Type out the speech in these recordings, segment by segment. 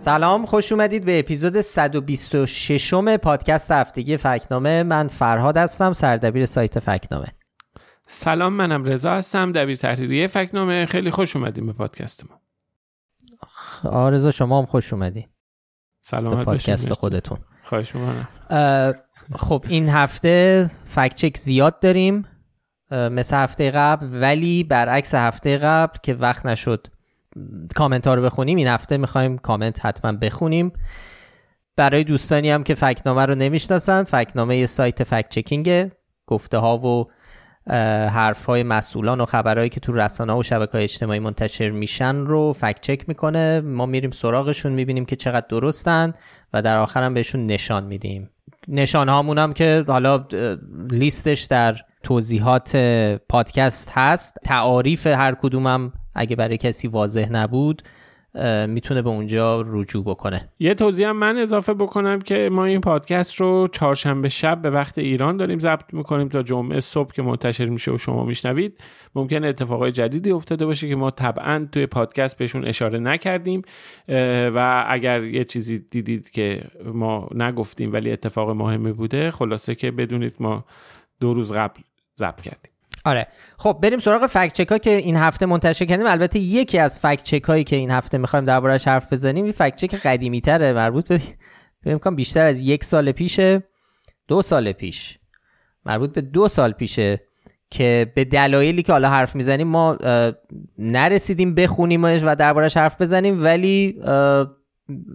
سلام خوش اومدید به اپیزود 126 م پادکست هفتگی فکنامه. من فرهاد هستم سردبیر سایت فکنامه. سلام منم رضا هستم دبیر تحریریه فکنامه. خیلی خوش اومدیم به پادکست ما. آرزا شما هم خوش اومدین سلام به پادکست خودتون. خواهش خب این هفته فکچک زیاد داریم مثل هفته قبل ولی برعکس هفته قبل که وقت نشد کامنت ها رو بخونیم. این هفته می‌خوایم کامنت حتما بخونیم. برای دوستانی هم که فکنامه رو نمی‌شناسن فکنامه سایت فکت چکینگ گفته ها و حرف های مسئولان و خبرهایی که تو رسانه و شبکه های اجتماعی منتشر میشن رو فکت چک می‌کنه. ما میریم سراغشون می‌بینیم که چقدر درستن و در آخر هم بهشون نشان میدیم. نشان هامون هم که حالا لیستش در توضیحات پادکست هست. تعاریف هر کدومم اگه برای کسی واضح نبود می‌تونه به اونجا رجوع بکنه. یه توضیح هم من اضافه بکنم که ما این پادکست رو چهارشنبه شب به وقت ایران داریم ضبط می‌کنیم تا جمعه صبح که منتشر میشه و شما میشنوید. ممکن اتفاقای جدیدی افتاده باشه که ما طبعا توی پادکست بهشون اشاره نکردیم و اگر یه چیزی دیدید که ما نگفتیم ولی اتفاق مهمی بوده خلاصه که بدونید ما دو روز قبل ضبط کردیم. آره. خب بریم سراغ فکت ها که این هفته منتشر کردیم. البته یکی از فکت هایی که این هفته می‌خوایم دربارهش حرف بزنیم این فکت چک قدیمی تره مربوط به امکان بیشتر از یک سال پیشه دو سال پیش. مربوط به دو سال پیشه که به دلایلی که حالا حرف می‌زنیم ما نرسیدیم بخونیمش و دربارهش حرف بزنیم ولی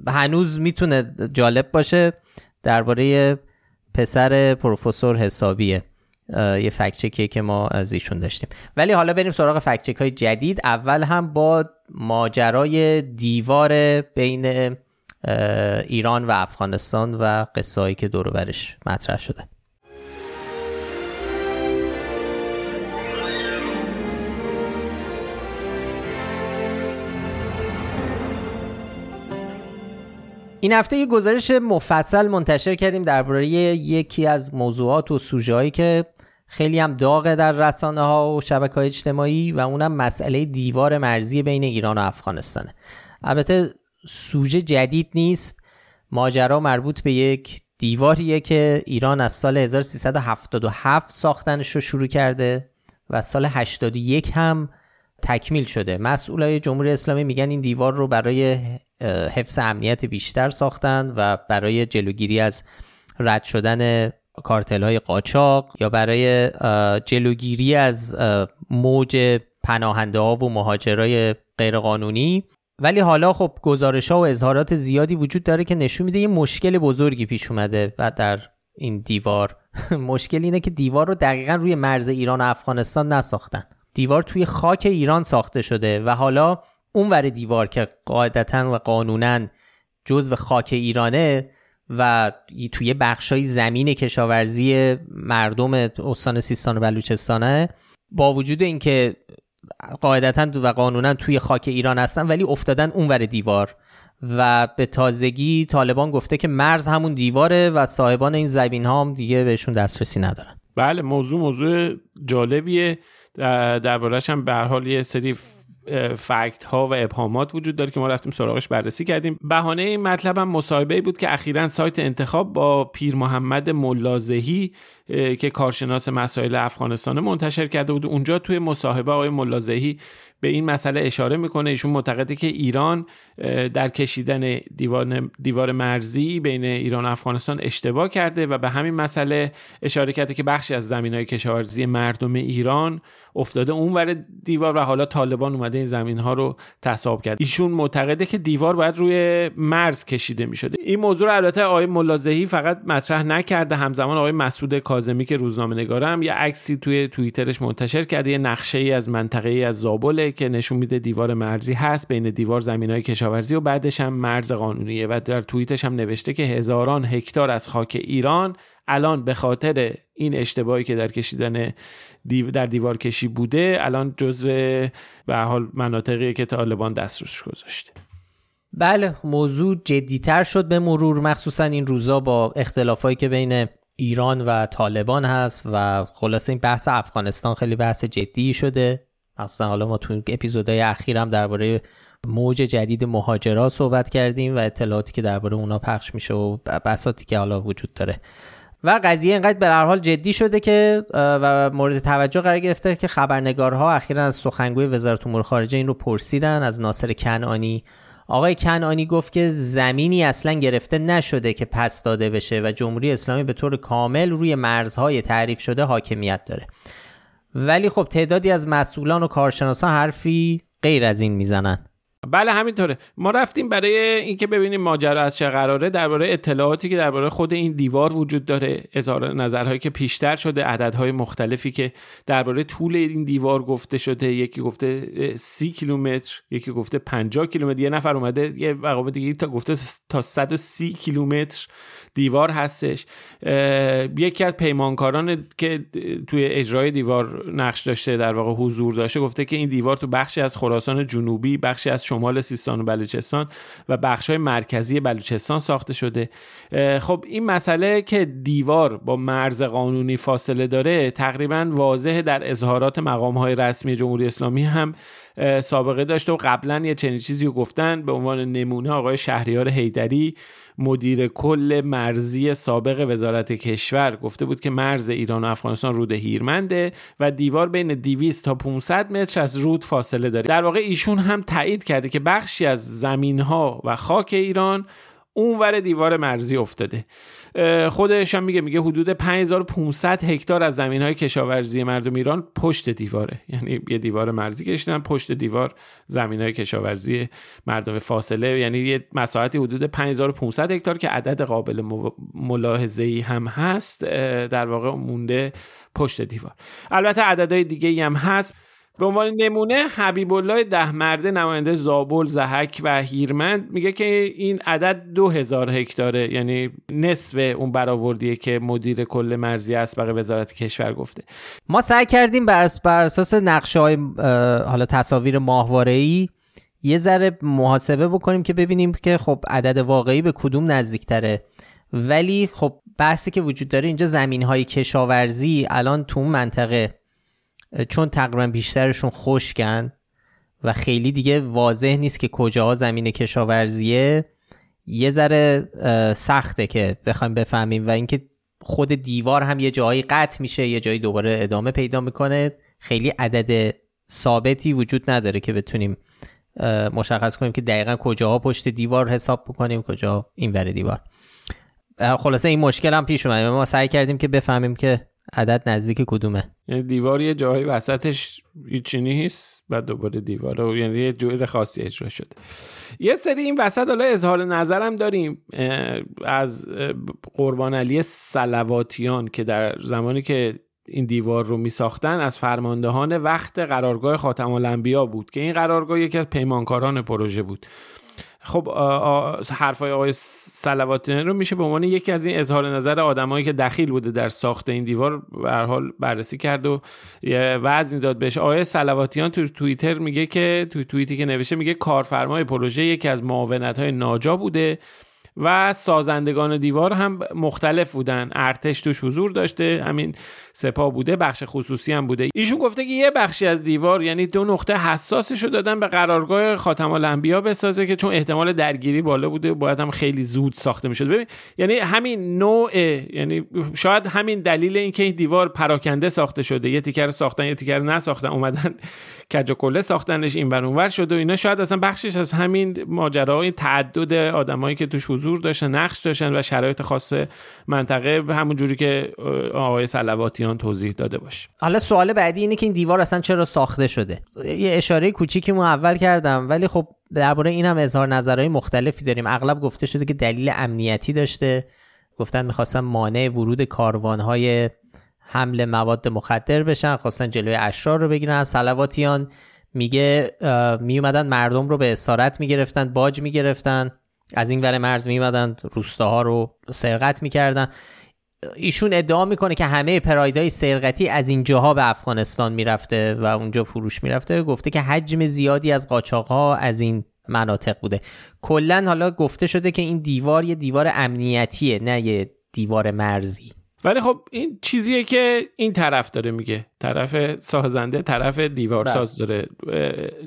هنوز می‌تونه جالب باشه درباره پسر پروفسور حسابیه. یه فکچکی که ما از ایشون داشتیم. ولی حالا بریم سراغ فکچک های جدید. اول هم با ماجرای دیوار بین ایران و افغانستان و قصه که دور برش مطرح شده. این هفته یه گزارش مفصل منتشر کردیم درباره یکی از موضوعات و سوژه که خیلی هم داغه در رسانه ها و شبکه های اجتماعی و اونم مسئله دیوار مرزی بین ایران و افغانستانه. البته سوژه جدید نیست. ماجرا مربوط به یک دیواریه که ایران از سال 1377 ساختنش رو شروع کرده و سال 81 هم تکمیل شده. مسئولای جمهوری اسلامی میگن این دیوار رو برای حفظ امنیت بیشتر ساختن و برای جلوگیری از رد شدن کارتل های قاچاق یا برای جلوگیری از موج پناهنده ها و مهاجرای غیرقانونی. ولی حالا خب گزارش ها و اظهارات زیادی وجود داره که نشون میده یه مشکل بزرگی پیش اومده و در این دیوار. مشکل اینه که دیوار رو دقیقا روی مرز ایران و افغانستان نساختن. دیوار توی خاک ایران ساخته شده و حالا اونور دیوار که قاعدتا و قانونا جزو خاک ایرانه و توی بخشای زمین کشاورزی مردم استان سیستان و بلوچستانه با وجود اینکه قاعدتا و قانونا توی خاک ایران هستن ولی افتادن اونور دیوار. و به تازگی طالبان گفته که مرز همون دیواره و صاحبان این زمین ها هم دیگه بهشون دسترسی ندارن. بله موضوع موضوع جالبیه. دربارهش هم به حال یه سری فکت ها و ابهامات وجود داره که ما رفتیم سراغش بررسی کردیم. بهانه این مطلب هم مصاحبه بود که اخیرا سایت انتخاب با پیر محمد ملازهی که کارشناس مسائل افغانستان منتشر کرده بود. اونجا توی مصاحبه آقای ملازهی به این مسئله اشاره می‌کنه. ایشون معتقده که ایران در کشیدن دیوار, مرزی بین ایران و افغانستان اشتباه کرده و به همین مسئله اشاره کرده که بخشی از زمین های کشاورزی مردم ایران افتاده اونور دیوار و حالا طالبان اومده این زمین ها رو تصاحب کرد. ایشون معتقده که دیوار باید روی مرز کشیده می شده این موضوع رو البته آقای ملازهی فقط مطرح نکرده. همزمان آقای مسعود کازمی که روزنامه نگارم یه عکسی توی توییترش منتشر کرده یه نقشه ای از منطقه ای از زابله که نشون میده دیوار مرزی هست بین دیوار زمین های کشاورزی و بعدش هم مرز قانونیه و در توییتش هم نوشته که هزاران هکتار از خاک ایران الان به خاطر این اشتباهی که در کشیدن دیو در دیوار کشی بوده الان جزو به حال مناطقی که طالبان دست روش گذاشته. بله موضوع جدیتر شد به مرور مخصوصا این روزا با اختلافایی که بین ایران و طالبان هست و خلاصه این بحث افغانستان خیلی بحث جدی شده. مخصوصا حالا ما تو اپیزودهای اخیر هم درباره موج جدید مهاجرات صحبت کردیم و اطلاعاتی که درباره اونا پخش میشه و بساتی که حالا وجود داره. و قضیه اینقدر به هر حال جدی شده که و مورد توجه قرار گرفته که خبرنگارها اخیرا از سخنگوی وزارت امور خارجه این رو پرسیدن از ناصر کنعانی آقای کنعانی گفت که زمینی اصلا گرفته نشده که پس داده بشه و جمهوری اسلامی به طور کامل روی مرزهای تعریف شده حاکمیت داره. ولی خب تعدادی از مسئولان و کارشناسان حرفی غیر از این می‌زنن. بله همینطوره. ما رفتیم برای اینکه ببینیم ماجرا از چه قراره درباره اطلاعاتی که درباره خود این دیوار وجود داره اظهار نظرهایی که پیشتر شده عددهای مختلفی که درباره طول این دیوار گفته شده یکی گفته سی کیلومتر یکی گفته 50 کیلومتر. یه نفر اومده یه مقام دیگه تا گفته تا 130 کیلومتر. دیوار هستش. یکی از پیمانکاران که توی اجرای دیوار نقش داشته در واقع حضور داشته گفته که این دیوار تو بخشی از خراسان جنوبی بخشی از شمال سیستان و بلوچستان و بخش مرکزی بلوچستان ساخته شده. خب این مسئله که دیوار با مرز قانونی فاصله داره تقریبا واضح در اظهارات مقام های رسمی جمهوری اسلامی هم سابقه داشته و قبلا یه چنین چیزی رو گفتن به عنوان نمونه آقای شهریار هیدری مدیر کل مرزی سابق وزارت کشور گفته بود که مرز ایران و افغانستان رود هیرمنده و دیوار بین 200 تا 500 متر از رود فاصله داره. در واقع ایشون هم تایید کرده که بخشی از زمین ها و خاک ایران اونور دیوار مرزی افتاده. خودش هم میگه میگه حدود 5500 هکتار از زمین های کشاورزی مردم ایران پشت دیواره. یعنی یه دیوار مرزی کشیدن پشت دیوار زمین های کشاورزی مردم فاصله. یعنی یه مساحتی حدود 5500 هکتار که عدد قابل ملاحظه ای هم هست در واقع مونده پشت دیوار. البته عددهای دیگه هم هست. به عنوان نمونه حبیب الله ده مرده نماینده زابل زهک و هیرمند میگه که این عدد دو هزار هکتاره یعنی نصف اون برآوردیه که مدیر کل مرزی اسبق وزارت کشور گفته. ما سعی کردیم بر اساس نقشه های حالا تصاویر ماهواره ای یه ذره محاسبه بکنیم که ببینیم که خب عدد واقعی به کدوم نزدیکتره. ولی خب بحثی که وجود داره اینجا زمین های کشاورزی الان تو منطقه. چون تقریبا بیشترشون خشکن و خیلی دیگه واضح نیست که کجاها زمین کشاورزیه یه ذره سخته که بخوایم بفهمیم و اینکه خود دیوار هم یه جایی قطع میشه یه جایی دوباره ادامه پیدا می‌کنه. خیلی عدد ثابتی وجود نداره که بتونیم مشخص کنیم که دقیقا کجاها پشت دیوار حساب بکنیم کجا این ور دیوار خلاصه این مشکل هم پیش اومد. ما سعی کردیم که بفهمیم که عدد نزدیک کدومه؟ یعنی دیوار یه جایی وسطش هیچی نیست بعد دوباره دیوار یعنی یه جور خاصی اجرا شده. یه سری این وسط حالا اظهار نظرم داریم از قربان علی سلواتیان که در زمانی که این دیوار رو می ساختن از فرماندهان وقت قرارگاه خاتم الانبیا بود که این قرارگاه یکی از پیمانکاران پروژه بود. خب حرفای آقای سلواتیان رو میشه به عنوان یکی از این اظهار نظر آدمایی که دخیل بوده در ساخت این دیوار به حال بررسی کرد و وزن داد بهش. آقای سلواتیان تو توییتر میگه که تو توییتی که نوشته میگه کارفرمای پروژه یکی از معاونت های ناجا بوده. و سازندگان دیوار هم مختلف بودن. ارتش توش حضور داشته همین سپاه بوده بخش خصوصی هم بوده. ایشون گفته که یه بخشی از دیوار یعنی دو نقطه حساسش رو دادن به قرارگاه خاتم الانبیا بسازه که چون احتمال درگیری بالا بوده باید هم خیلی زود ساخته می‌شد. ببین یعنی همین نوع یعنی شاید همین دلیل اینکه این دیوار پراکنده ساخته شده. یه تیکر ساختن یه تیکر نساختن اومدن کج کله ساختنش این اونور شده و اینا. شاید اصلا بخشش از همین ماجراهای تعدد آدمایی که توش داشتن نقش داشتن و شرایط خاص منطقه همون جوری که آقای سلواتیان توضیح داده باشه. حالا سوال بعدی اینه که این دیوار اصلا چرا ساخته شده؟ یه اشاره کوچیکی مو اول کردم ولی خب درباره این هم اظهار نظرهای مختلفی داریم. اغلب گفته شده که دلیل امنیتی داشته. گفتن می‌خواستن مانع ورود کاروانهای حمل مواد مخدر بشن خواستن جلوی اشرار رو بگیرن. سلواتیان میگه میومدن مردم رو به اسارت می‌گرفتن باج می‌گرفتن. از این ور مرز میومدن روستاها رو سرقت می‌کردن. ایشون ادعا می‌کنه که همه پرایدهای سرقتی از اینجاها به افغانستان می‌رفته و اونجا فروش می‌رفته. گفته که حجم زیادی از قاچاقها از این مناطق بوده. کلا حالا گفته شده که این دیوار یه دیوار امنیتیه نه یه دیوار مرزی. ولی خب این چیزیه که این طرف داره میگه. طرف سازنده طرف دیوارساز بله. داره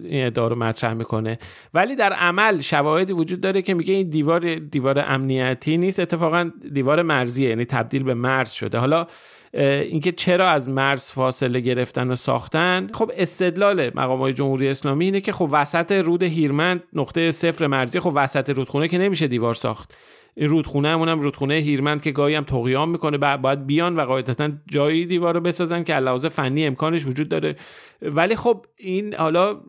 این ادعا رو مطرح می‌کنه. ولی در عمل شواهدی وجود داره که میگه این دیوار دیوار امنیتی نیست. اتفاقا دیوار مرزیه یعنی تبدیل به مرز شده. حالا اینکه چرا از مرز فاصله گرفتن و ساختن؟ خب استدلال مقام های جمهوری اسلامی اینه که خب وسط رود هیرمند نقطه صفر مرزی خب وسط رودخونه که نمیشه دیوار ساخت. این رودخونه همون هم رودخونه هیرمند که گاهی هم تقیام می‌کنه. باید بیان و قاعدتا جایی دیوار رو بسازن که علاوه فنی امکانش وجود داره. ولی خب این حالا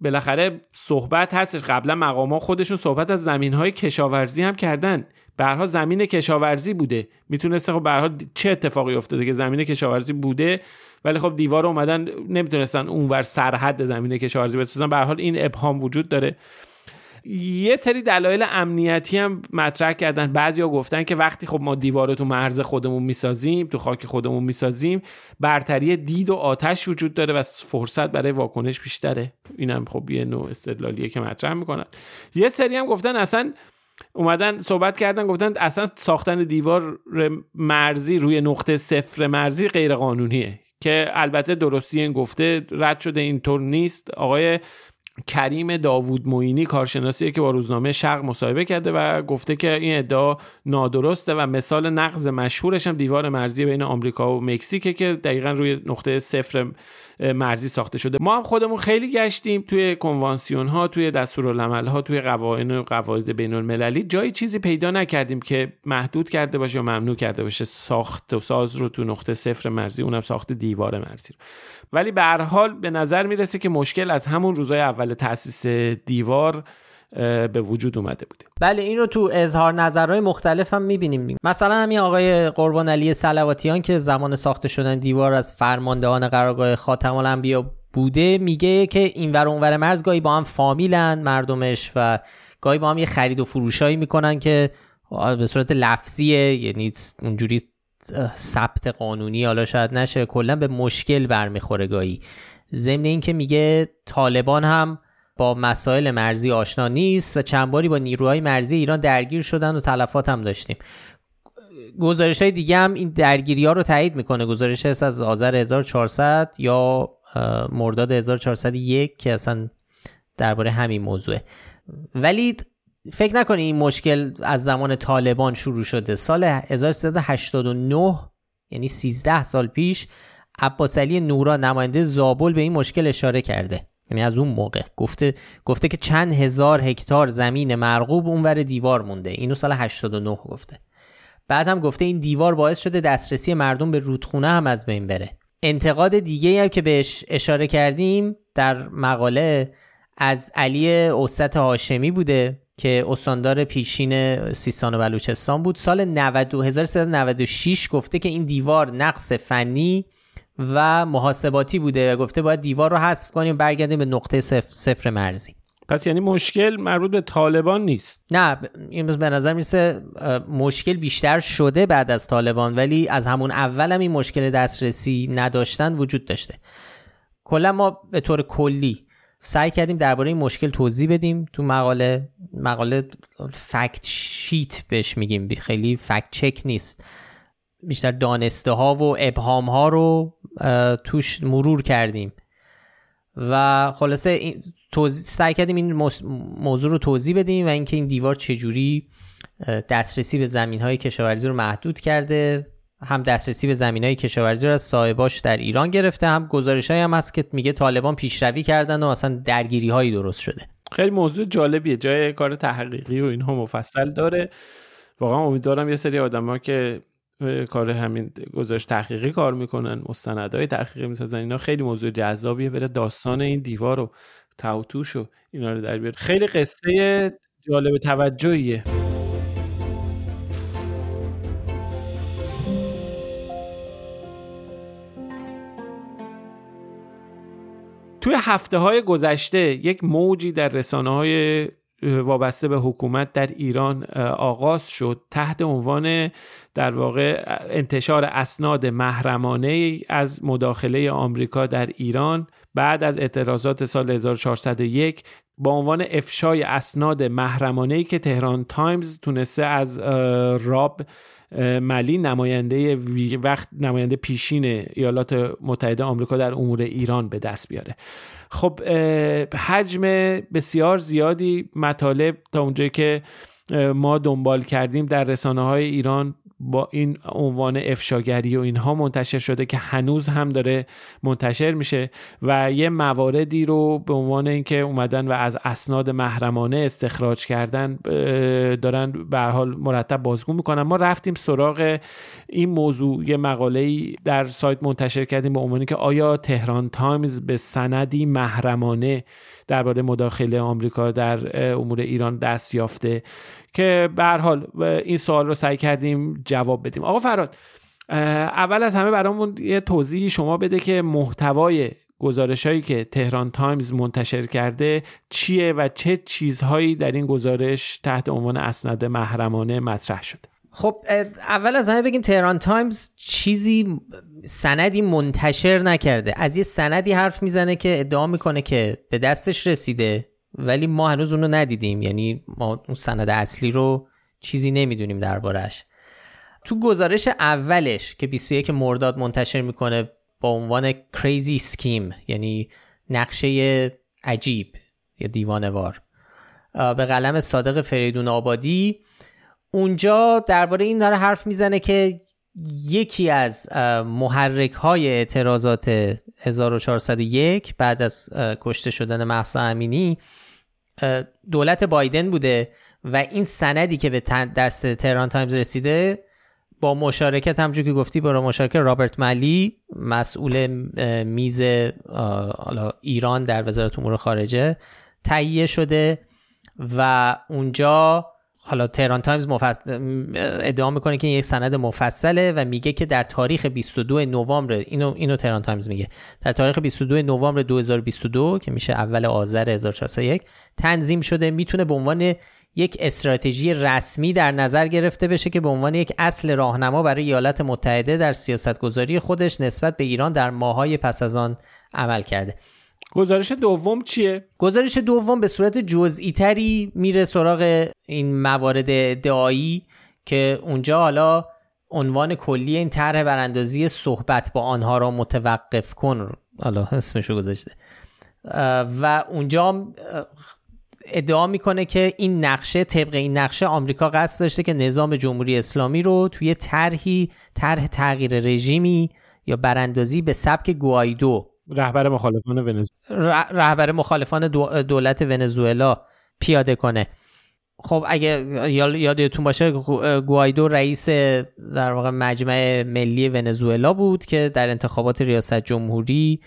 بالاخره صحبت هستش. قبلا مقام خودشون صحبت از زمین های کشاورزی هم کردن. برها زمین کشاورزی بوده. می‌تونسته خب برها چه اتفاقی افتاده که زمین کشاورزی بوده ولی خب دیوار اومدن نمی‌تونستن اونور سرحد زمین کشاورزی بسازن. به حال این ابهام وجود داره. یه سری دلایل امنیتی هم مطرح کردن. بعضیا گفتن که وقتی خب ما دیوار تو مرز خودمون می‌سازیم تو خاک خودمون می‌سازیم برتری دید و آتش وجود داره و فرصت برای واکنش بیشتره. اینم خب یه نوع استدلالیه که مطرح می‌کنن. یه سری هم گفتن اصلا اومدن صحبت کردن گفتن اصلا ساختن دیوار مرزی روی نقطه صفر مرزی غیر قانونیه که البته درستی این گفته رد شده اینطور نیست. آقای کریم داوود موینی کارشناسی که با روزنامه شرق مصاحبه کرده و گفته که این ادعا نادرسته و مثال نقض مشهورش هم دیوار مرزی بین آمریکا و مکزیکه که دقیقا روی نقطه صفر مرزی ساخته شده. ما هم خودمون خیلی گشتیم توی کنوانسیون ها توی دستورالعمل ها توی قوانین و قواعد بین المللی جایی چیزی پیدا نکردیم که محدود کرده باشه یا ممنوع کرده باشه. ساخت و ساز رو تو نقطه صفر مرزی اونم ساخت دیوار مرزی رو. ولی به هر حال به نظر می‌رسه که مشکل از همون روزای اول تاسیس دیوار به وجود اومده بوده. بله این رو تو اظهار نظرهای مختلف هم می‌بینیم. مثلا همین آقای قربان علی سلواتیان که زمان ساخته شدن دیوار از فرماندهان قرارگاه خاتم الانبیا بوده میگه که این ور اونور مرز گاهی با هم فامیلن مردمش و گاهی با هم یه خرید و فروشایی می‌کنن که به صورت لفظیه یعنی اونجوری ثبت قانونی حالا شاید نشه کلا به مشکل برمیخوره گاهی. ضمن اینکه میگه طالبان هم با مسائل مرزی آشنا نیست و چند باری با نیروهای مرزی ایران درگیر شدن و تلفات هم داشتیم. گزارش های دیگه هم این درگیری ها رو تایید می‌کنه. گزارش هست از آذر 1400 یا مرداد 1401 که اصلا درباره همین موضوعه. ولی فکر نکنی این مشکل از زمان طالبان شروع شده. سال 1389 یعنی 13 سال پیش عباس علی نورا نماینده زابل به این مشکل اشاره کرده. یعنی از اون موقع. گفته گفته که چند هزار هکتار زمین مرغوب اونور دیوار مونده. اینو سال 89 گفته. بعد هم گفته این دیوار باعث شده دسترسی مردم به رودخونه هم از بین بره. انتقاد دیگه هم که بهش اشاره کردیم در مقاله از علی اوسط هاشمی بوده که استاندار پیشین سیستان و بلوچستان بود. سال 1396 گفته که این دیوار نقص فنی و محاسباتی بوده و گفته باید دیوار رو حذف کنیم برگردیم به نقطه صفر, مرزی. پس یعنی مشکل مربوط به طالبان نیست. نه این به نظر میسه مشکل بیشتر شده بعد از طالبان ولی از همون اول هم این مشکل دسترسی نداشتن وجود داشته. کلا ما به طور کلی سعی کردیم درباره این مشکل توضیح بدیم. تو مقاله مقاله فکت شیت بهش میگیم. خیلی فکت چک نیست. بیشتر دانسته ها و ابهام ها رو توش مرور کردیم. و خلاصه سعی کردیم این موضوع رو توضیح بدیم و اینکه این دیوار چجوری دسترسی به زمین های کشاورزی رو محدود کرده هم دسترسی به زمین های کشاورزی رو از صاحباش در ایران گرفته هم گزارش هم هست که میگه طالبان پیشروی کردن و اصلا درگیری هایی درست شده. خیلی موضوع جالبیه جای کار تحقیقی و اینها مفصل داره. واقعا امیدوارم یه سری آدم که کار همین گزارش تحقیقی کار می‌کنن مستندهای تحقیقی می‌سازن اینا خیلی موضوع جذابیه بره داستان این دیوار رو توتوش و اینا رو در بیاره. خیلی قصه جالب توجهیه. توی هفته های گذشته یک موجی در رسانه های وابسته به حکومت در ایران آغاز شد. تحت عنوان در واقع انتشار اسناد محرمانه از مداخله آمریکا در ایران بعد از اعتراضات سال 1401 با عنوان افشای اسناد محرمانه که تهران تایمز تونسته از راب ملی نماینده وقت نماینده پیشین ایالات متحده آمریکا در امور ایران به دست بیاره. خب حجم بسیار زیادی مطالب تا اونجایی که ما دنبال کردیم در رسانه های ایران با این عنوان افشاگری و اینها منتشر شده که هنوز هم داره منتشر میشه و یه مواردی رو به عنوان اینکه اومدن و از اسناد محرمانه استخراج کردن دارن به حال مرتب بازگو می‌کنن. ما رفتیم سراغ این موضوع یه مقاله در سایت منتشر کردیم به عنوانی که آیا تهران تایمز به سندی محرمانه درباره مداخله آمریکا در امور ایران دست یافته که به حال این سوال رو سعی کردیم جواب بدیم. آقا فراد اول از همه برامون یه توضیحی شما بده که محتوای گزارش هایی که تهران تایمز منتشر کرده چیه و چه چیزهایی در این گزارش تحت عنوان اسناد محرمانه مطرح شده. خب اول از همه بگیم تهران تایمز چیزی سندی منتشر نکرده. از یه سندی حرف می‌زنه که ادعا می‌کنه که به دستش رسیده ولی ما هنوز اونو ندیدیم. یعنی ما اون سند اصلی رو چیزی نمی‌دونیم دربارش تو گزارش اولش که 21 مرداد منتشر می‌کنه با عنوان کریزی سکیم یعنی نقشه عجیب یا دیوانوار. به قلم صادق فریدون آبادی اونجا درباره این داره حرف می‌زنه که یکی از محرک های اعتراضات 1401 بعد از کشته شدن محسا امینی دولت بایدن بوده و این سندی که به دست تهران تایمز رسیده با مشارکت همونجور که گفتی با مشارکت رابرت مالی مسئول میز ایران در وزارت امور خارجه تهیه شده و اونجا حالا تهران تایمز مفصل ادعا می‌کنه که یک سند مفصله و میگه که در تاریخ 22 نوامبر اینو اینو تهران تایمز میگه. در تاریخ 22 نوامبر 2022 که میشه اول آذر 1401 تنظیم شده می‌تونه به عنوان یک استراتژی رسمی در نظر گرفته بشه که به عنوان یک اصل راهنما برای ایالات متحده در سیاستگذاری خودش نسبت به ایران در ماهای پس از آن عمل کرده. گزارش دوم چیه؟ گزارش دوم به صورت جزئی تری میره سراغ این موارد ادعایی که اونجا حالا عنوان کلی این طرح براندازی صحبت با آنها را متوقف کن حالا اسمشو گذاشته و اونجا ادعا می‌کنه که این نقشه طبق این نقشه آمریکا قصد داشته که نظام جمهوری اسلامی رو توی طرحی طرح تغییر رژیمی یا براندازی به سبک گوایدو رهبر مخالفان ونزوئلا. رهبر مخالفان دولت ونزوئلا پیاده کنه. خب اگه یادتون باشه گوایدو رئیس در واقع مجمع ملی ونزوئلا بود که در انتخابات ریاست جمهوری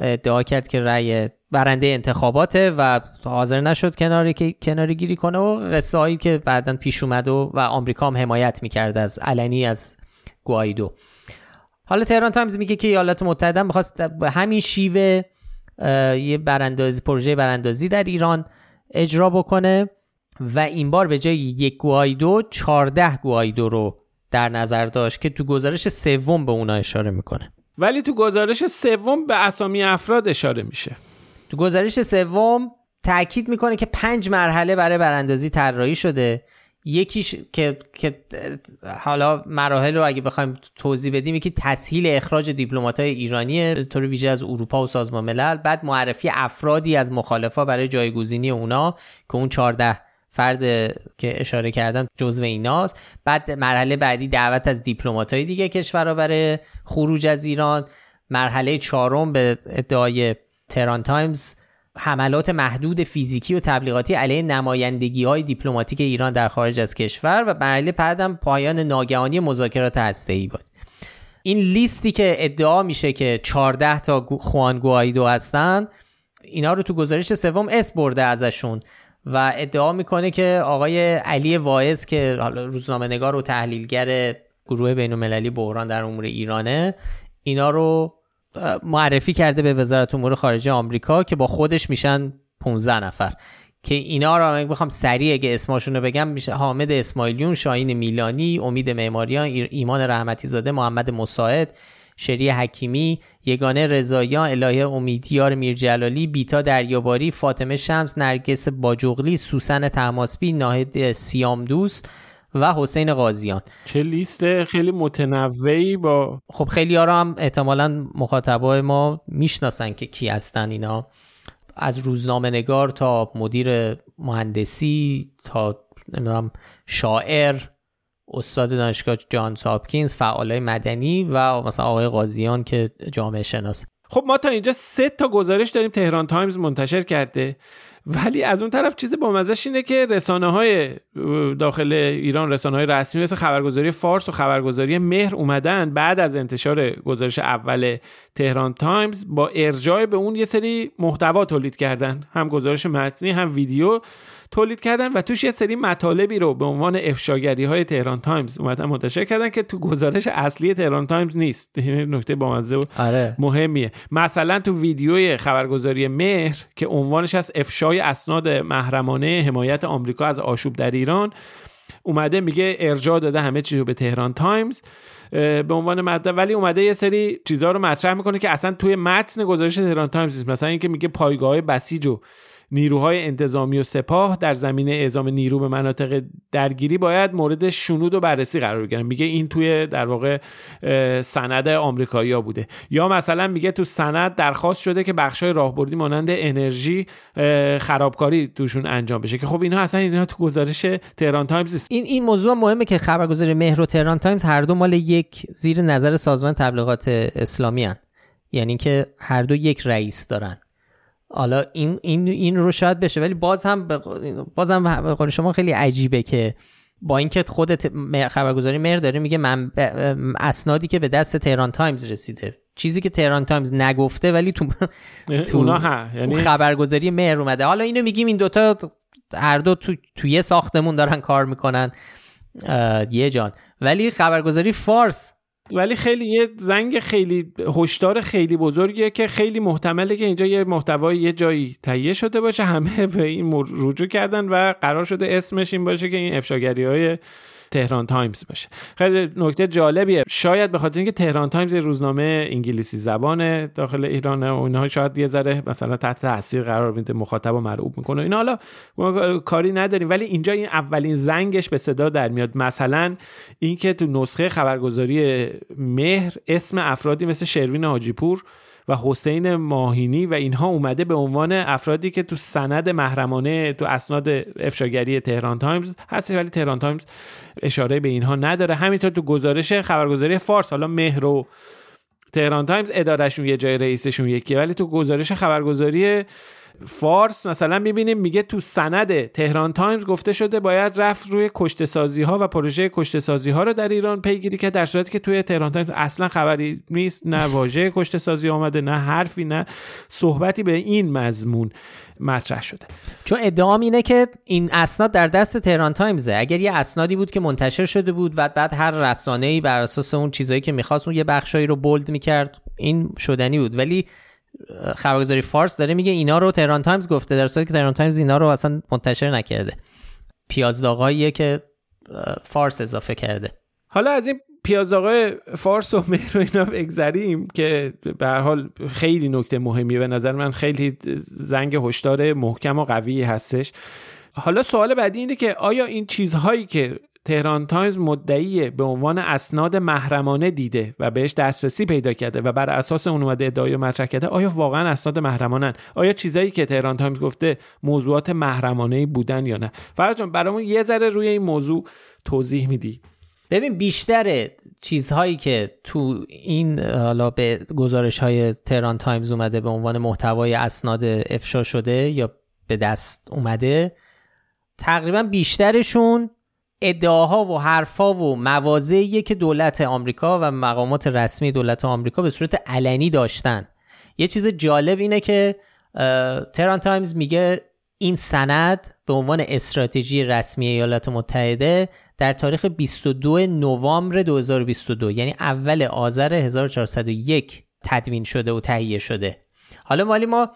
ادعا کرد که رأی برنده انتخاباته و حاضر نشد کناری که کناری گیری کنه و قصه که بعدا پیش اومد و, و آمریکا هم حمایت می‌کرد از علنی از گوایدو. حالا تهران تایمز میگه که ایالات متحده می‌خواست به همین شیوه یه براندازی پروژه براندازی در ایران اجرا بکنه و این بار به جای یک گوایدو 14 گوایدو رو در نظر داشت که تو گزارش سوم به اونا اشاره می‌کنه. ولی تو گزارش سوم به اسامی افراد اشاره میشه. تو گزارش سوم تاکید می‌کنه که پنج مرحله برای براندازی طراحی شده. یکیش که, که حالا مراحل رو اگه بخوایم توضیح بدیم یکی تسهیل اخراج دیپلمات‌های ایرانی طور ویژه از اروپا و سازمان ملل بعد معرفی افرادی از مخالفا برای جایگزینی اونا که اون 14 فرد که اشاره کردن جزو ایناست. بعد مرحله بعدی دعوت از دیپلمات‌های دیگه کشورها برای خروج از ایران. مرحله چهارم به ادعای تهران تایمز حملات محدود فیزیکی و تبلیغاتی علیه نمایندگی های دیپلماتیک ایران در خارج از کشور و مرحله بعدم پایان ناگهانی مذاکرات هسته‌ای بود. این لیستی که ادعا میشه که 14 تا خوان گوایدو هستن اینا رو تو گزارش سوم اسم برده ازشون و ادعا می‌کنه که آقای علی واعظ که روزنامه نگار و تحلیلگر گروه بین المللی بحران در امور ایرانه اینا رو معرفی کرده به وزارت امور خارجه آمریکا که با خودش میشن 15 نفر. که اینا رو اگه بخوام سریع اگه اسماشون رو بگم میشه حامد اسماعیلیون شاهین میلانی امید معماریان ایمان رحمتی زاده محمد مساعد شری حکیمی یگانه رضاییان الهه امیدیار میرجلالی بیتا دریاباری فاطمه شمس نرگس باجوغلی سوسن تماسبی ناهد سیامدوس و حسین قاضیان چه لیست خیلی متنوعی با خب خیلی ها هم احتمالا مخاطبای ما می‌شناسن که کی هستن اینا. از روزنامه نگار تا مدیر مهندسی تا نمی‌دونم شاعر استاد دانشگاه جان هاپکینز فعالای مدنی و مثلا آقای قاضیان که جامعه شناس. خب ما تا اینجا سه تا گزارش داریم تهران تایمز منتشر کرده. ولی از اون طرف چیز بامزش اینه که رسانه های داخل ایران رسانه های رسمی مثل خبرگزاری فارس و خبرگزاری مهر اومدن بعد از انتشار گزارش اول تهران تایمز با ارجاع به اون یه سری محتوا تولید کردن. هم گزارش متنی هم ویدیو. تولید کردن و توش یه سری مطالبی رو به عنوان افشاگری های تهران تایمز اومدن منتشر کردن که تو گزارش اصلی تهران تایمز نیست. نکته بامزه و آره. مهمیه. مثلا تو ویدیوی خبرگزاری مهر که عنوانش از افشای اسناد محرمانه حمایت آمریکا از آشوب در ایران اومده میگه ارجاع داده همه چیز رو به تهران تایمز به عنوان مطلب. ولی اومده یه سری چیزها رو مطرح می‌کنه که اصلا توی متن گزارش تهران تایمز مثلا اینکه میگه پایگاه بسیج و نیروهای انتظامی و سپاه در زمینه اعزام نیرو به مناطق درگیری باید مورد شنود و بررسی قرار بگیرن. میگه این توی در واقع سند آمریکایی بوده. یا مثلا میگه تو سند درخواست شده که بخشای راهبردی مانند انرژی خرابکاری توشون انجام بشه. که خب اینها اصلا اینا تو گزارش تهران تایمز این این موضوع مهمه که خبرگزاری مهر و تهران تایمز هر دو مال یک زیر نظر سازمان تبلیغات اسلامی هن. یعنی که هر دو یک رئیس دارن. حالا این این این رو شاید بشه ولی باز هم باز هم قول شما خیلی عجیبه که با اینکه خود خبرگزاری مهر داره میگه من اسنادی که به دست تهران تایمز رسیده. چیزی که تهران تایمز نگفته ولی تو تو ها. یعنی خبرگزاری مهر اومده. حالا اینو میگیم این دوتا هر دو تو توی ساختمون دارن کار می‌کنن. یه جان. ولی خبرگزاری فارس ولی خیلی یه زنگ خیلی هشدار خیلی بزرگیه که خیلی محتمله که اینجا یه محتوای یه جایی تهیه شده باشه. همه به این رجوع کردن و قرار شده اسمش این باشه که این افشاگری های تهران تایمز باشه. خیلی نکته جالبیه. شاید به خاطر اینکه تهران تایمز روزنامه انگلیسی زبانه داخل ایران و اینها شاید یه ذره مثلا تحت تاثیر قرار میده مخاطب و مرعوب می‌کنه. اینا حالا کاری نداریم ولی اینجا این اولین زنگش به صدا در میاد. مثلا اینکه تو نسخه خبرگزاری مهر اسم افرادی مثل شروین حاجیپور و حسین ماهینی و اینها اومده به عنوان افرادی که تو سند محرمانه تو اسناد افشاگری تهران تایمز هست ولی تهران تایمز اشاره به اینها نداره. همینطور تو گزارش خبرگزاری فارس حالا مهر و تهران تایمز ادارهشون یه جای رئیسشون یکیه ولی تو گزارش خبرگزاری فارس مثلا می‌بینیم میگه تو سند تهران تایمز گفته شده باید رفت روی کشته سازی ها و پروژه کشته سازی ها رو در ایران پیگیری که در صورتی که توی تهران تایمز اصلا خبری نیست نه واژه کشته سازی آمده نه حرفی نه صحبتی به این مضمون مطرح شده. چون ادعام اینه که این اسناد در دست تهران تایمزه. اگر یه اسنادی بود که منتشر شده بود و بعد هر رسانه‌ای بر اساس اون چیزایی که می‌خواست اون یه بخشایی رو bold می‌کرد این شدنی بود. ولی خبرگزاری فارس داره میگه اینا رو تهران تایمز گفته در صورتی که تهران تایمز اینا رو اصلا منتشر نکرده. پیازداغاییه که فارس اضافه کرده. حالا از این پیازداغای فارس و مهر و اینا بگذریم که به حال خیلی نکته مهمیه. به نظر من خیلی زنگ هشدار محکم و قوی هستش. حالا سوال بعدی اینه که آیا این چیزهایی که تهران تایمز مدعی به عنوان اسناد محرمانه دیده و بهش دسترسی پیدا کرده و بر اساس اون اومده ادعایی مطرح کرده آیا واقعا اسناد محرمانن؟ آیا چیزایی که تهران تایمز گفته موضوعات محرمانه بودن یا نه؟ فرجان برامون یه ذره روی این موضوع توضیح میدی. ببین بیشتر چیزهایی که تو این حالا به گزارش های تهران تایمز اومده به عنوان محتوای اسناد افشا شده یا به دست اومده تقریبا بیشترشون ادعاها و حرفا و مواضعیه که دولت آمریکا و مقامات رسمی دولت آمریکا به صورت علنی داشتن. یه چیز جالب اینه که تهران تایمز میگه این سند به عنوان استراتژی رسمی ایالات متحده در تاریخ 22 نوامبر 2022 یعنی اول آذر 1401 تدوین شده و تهیه شده. حالا مالی ما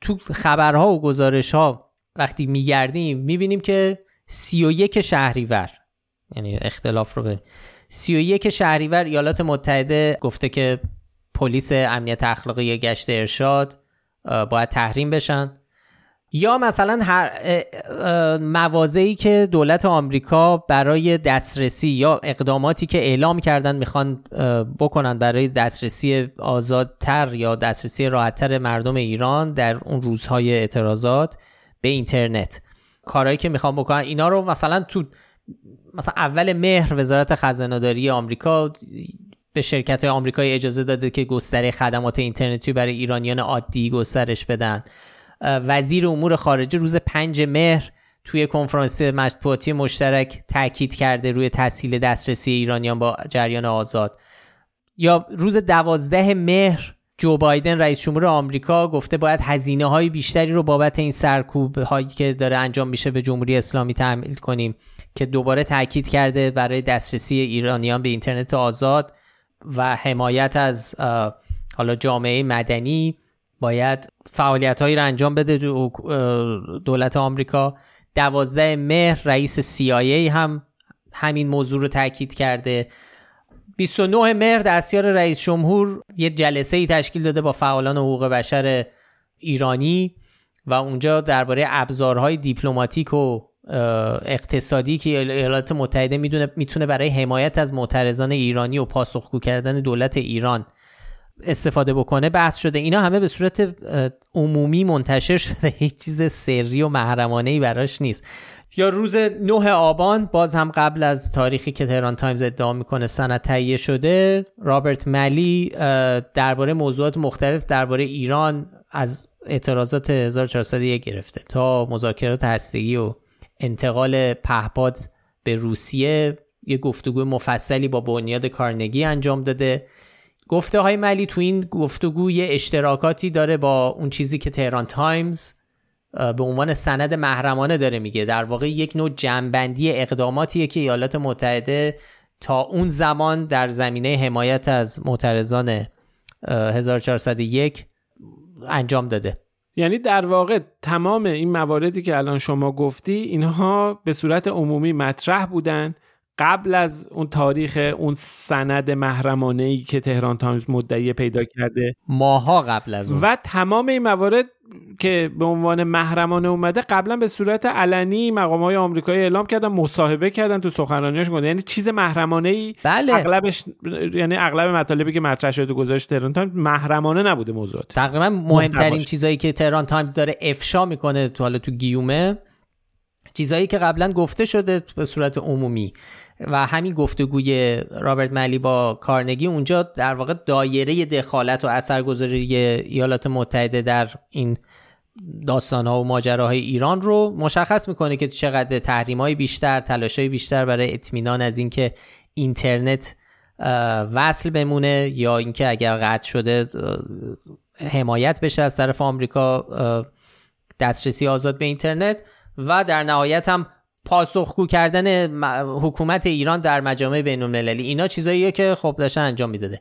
تو خبرها و گزارش ها وقتی میگردیم می‌بینیم که سی و یک شهریور. یعنی اختلاف رو به سی و یک شهریور ایالات متحده گفته که پلیس امنیت اخلاقی گشت ارشاد باید تحریم بشن. یا مثلا هر موازهی که دولت آمریکا برای دسترسی یا اقداماتی که اعلام کردن می‌خوان بکنن برای دسترسی آزادتر یا دسترسی راحتتر مردم ایران در اون روزهای اعتراضات به اینترنت. کارهایی که می‌خوان بکنن. اینا رو مثلا تو مثلا اول مهر وزارت خزانه‌داری آمریکا به شرکت های آمریکایی اجازه داده که گستره خدمات اینترنتی برای ایرانیان عادی گسترش بدن. وزیر امور خارجه روز پنج مهر توی کنفرانس مطبوعاتی مشترک تاکید کرده روی تسهیل دسترسی ایرانیان با جریان آزاد. یا روز دوازده مهر جو بایدن رئیس جمهور آمریکا گفته باید هزینه های بیشتری رو بابت این سرکوب هایی که داره انجام میشه به جمهوری اسلامی تحمیل کنیم که دوباره تاکید کرده برای دسترسی ایرانیان به اینترنت آزاد و حمایت از حالا جامعه مدنی باید فعالیت هایی رو انجام بده دولت آمریکا. دوازده مهر رئیس CIA هم همین موضوع رو تاکید کرده. 29 مهر دستیار رئیس جمهور یه جلسه ای تشکیل داده با فعالان حقوق بشر ایرانی و اونجا درباره ابزارهای دیپلماتیک و اقتصادی که ایالات متحده می‌دونه می‌تونه برای حمایت از معترضان ایرانی و پاسخگو کردن دولت ایران استفاده بکنه بحث شده. اینا همه به صورت عمومی منتشر شده. هیچ چیز سری و محرمانه ای براش نیست. یا روز 9 آبان باز هم قبل از تاریخی که تهران تایمز ادعا می‌کنه سند تهیه شده رابرت مالی درباره موضوعات مختلف درباره ایران از اعتراضات 1401 گرفته تا مذاکرات هستگی و انتقال پهپاد به روسیه. یه گفتگو مفصلی با بنیاد کارنگی انجام داده. گفته های ملی تو این گفتگو یه اشتراکاتی داره با اون چیزی که تهران تایمز به عنوان سند محرمانه داره میگه. در واقع یک نوع جنبندی اقداماتیه که ایالات متحده تا اون زمان در زمینه حمایت از معترضان 1401 انجام داده. یعنی در واقع تمام این مواردی که الان شما گفتی اینها به صورت عمومی مطرح بودن قبل از اون تاریخ اون سند محرمانه ای که تهران تایمز مدعی پیدا کرده. ماها قبل از اون. و تمام این موارد که به عنوان محرمانه اومده قبلا به صورت علنی مقام های آمریکایی اعلام کردن مصاحبه کردن تو سخنرانیاش گفتن یعنی چیز محرمانه ای بله. اغلبش یعنی اغلب مطالبی که مطرح شده گزارش تهران تایمز محرمانه نبوده موضوعات. تقریبا مهمترین چیزایی که تهران تایمز داره افشا می‌کنه تو حالا تو گیومه چیزایی که قبلا گفته شده به صورت عمومی. و همین گفتگوی رابرت مالی با کارنگی اونجا در واقع دایره دخالت و اثرگذاری ایالات متحده در این داستان ها و ماجراهای ایران رو مشخص می‌کنه که چقدر تحریم های بیشتر تلاش های بیشتر برای اطمینان از اینکه اینترنت وصل بمونه یا اینکه اگر قطع شده حمایت بشه از طرف آمریکا دسترسی آزاد به اینترنت. و در نهایت هم پاسخگو کردن حکومت ایران در مجامع بین المللی اینا چیزاییه که خب داشتن انجام می‌داده.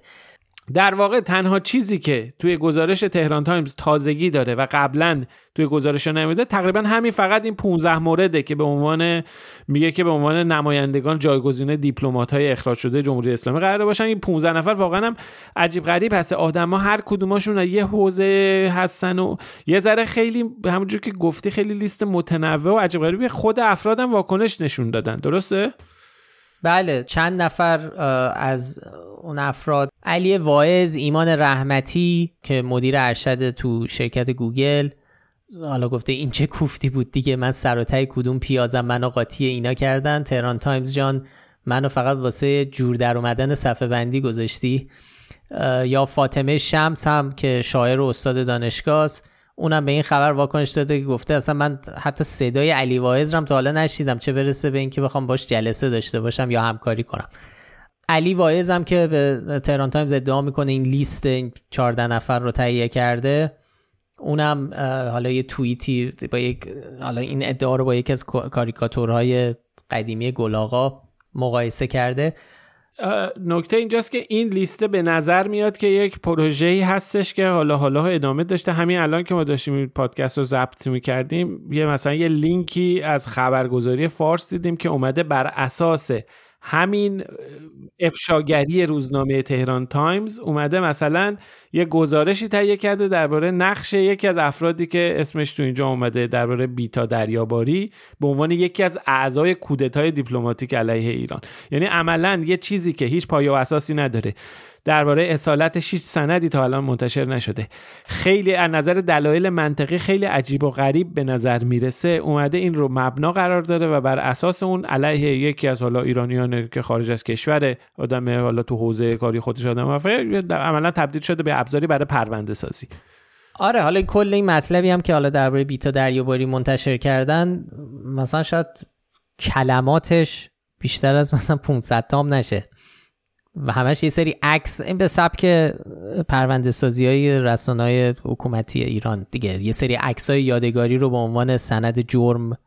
در واقع تنها چیزی که توی گزارش تهران تایمز تازگی داره و قبلا توی گزارش نمیده تقریبا همین فقط این 15 مورده که به عنوان میگه که به عنوان نمایندگان جایگزین دیپلمات های اخراج شده جمهوری اسلامی قرار باشن. این 15 نفر واقعا هم عجیب غریب هست. آدما هر کدوماشون یه حوزه هستن و یه ذره خیلی همونجور که گفتی خیلی لیست متنوع و عجیب غریبی خود افرادم واکنش نشون دادن. درسته؟ بله چند نفر از اون افراد. علی واعظ ایمان رحمتی که مدیر ارشد تو شرکت گوگل. حالا گفته این چه کوفتی بود دیگه من سر کدوم پیازم منو قاطی اینا کردن. تهران تایمز جان منو فقط واسه جور در اومدن صفحه بندی گذاشتی. یا فاطمه شمس هم که شاعر و استاد دانشگاه اونم به این خبر واکنش داده که گفته اصلا من حتی صدای علی واعظ رو هم تا حالا نشنیدم. چه برسه به اینکه بخوام باش جلسه داشته باشم یا همکاری کنم. علی واعظ هم که به تهران تایمز ادعا می‌کنه این لیست این 14 نفر رو تهیه کرده اونم حالا یه توییتی با یک حالا این ادعا رو با یکی از کاریکاتورهای قدیمی گل‌آقا مقایسه کرده. نکته اینجاست که این لیسته به نظر میاد که یک پروژه‌ای هستش که حالا حالا ادامه داشته. همین الان که ما داشتیم پادکست رو ضبط می‌کردیم یه مثلا یه لینکی از خبرگزاری فارس دیدیم که اومده بر اساس همین افشاگری روزنامه تهران تایمز اومده مثلا یه گزارشی تهیه کرده درباره نقش یکی از افرادی که اسمش تو اینجا اومده درباره بیتا دریاباری به عنوان یکی از اعضای کودتای دیپلماتیک علیه ایران. یعنی عملا یه چیزی که هیچ پایه و اساسی نداره. درباره اصالتش هیچ سندی تا الان منتشر نشده. خیلی از نظر دلایل منطقی خیلی عجیب و غریب به نظر می‌رسه. اومده این رو مبنا قرار داره و بر اساس اون علیه یکی از حالا ایرانیان که خارج از کشور آدم حالا تو حوزه کاری خودش آدم عملا تبدیل شده به ابزاری برای پرونده سازی. آره حالا کل این مطلبی هم که حالا درباره بیتا دریاباری منتشر کردن مثلا شاید کلماتش بیشتر از مثلا 500 تام نشه. و همش یه سری عکس این به سبک پرونده سازی های رسانه حکومتی ایران. دیگه یه سری عکس های یادگاری رو به عنوان سند جرم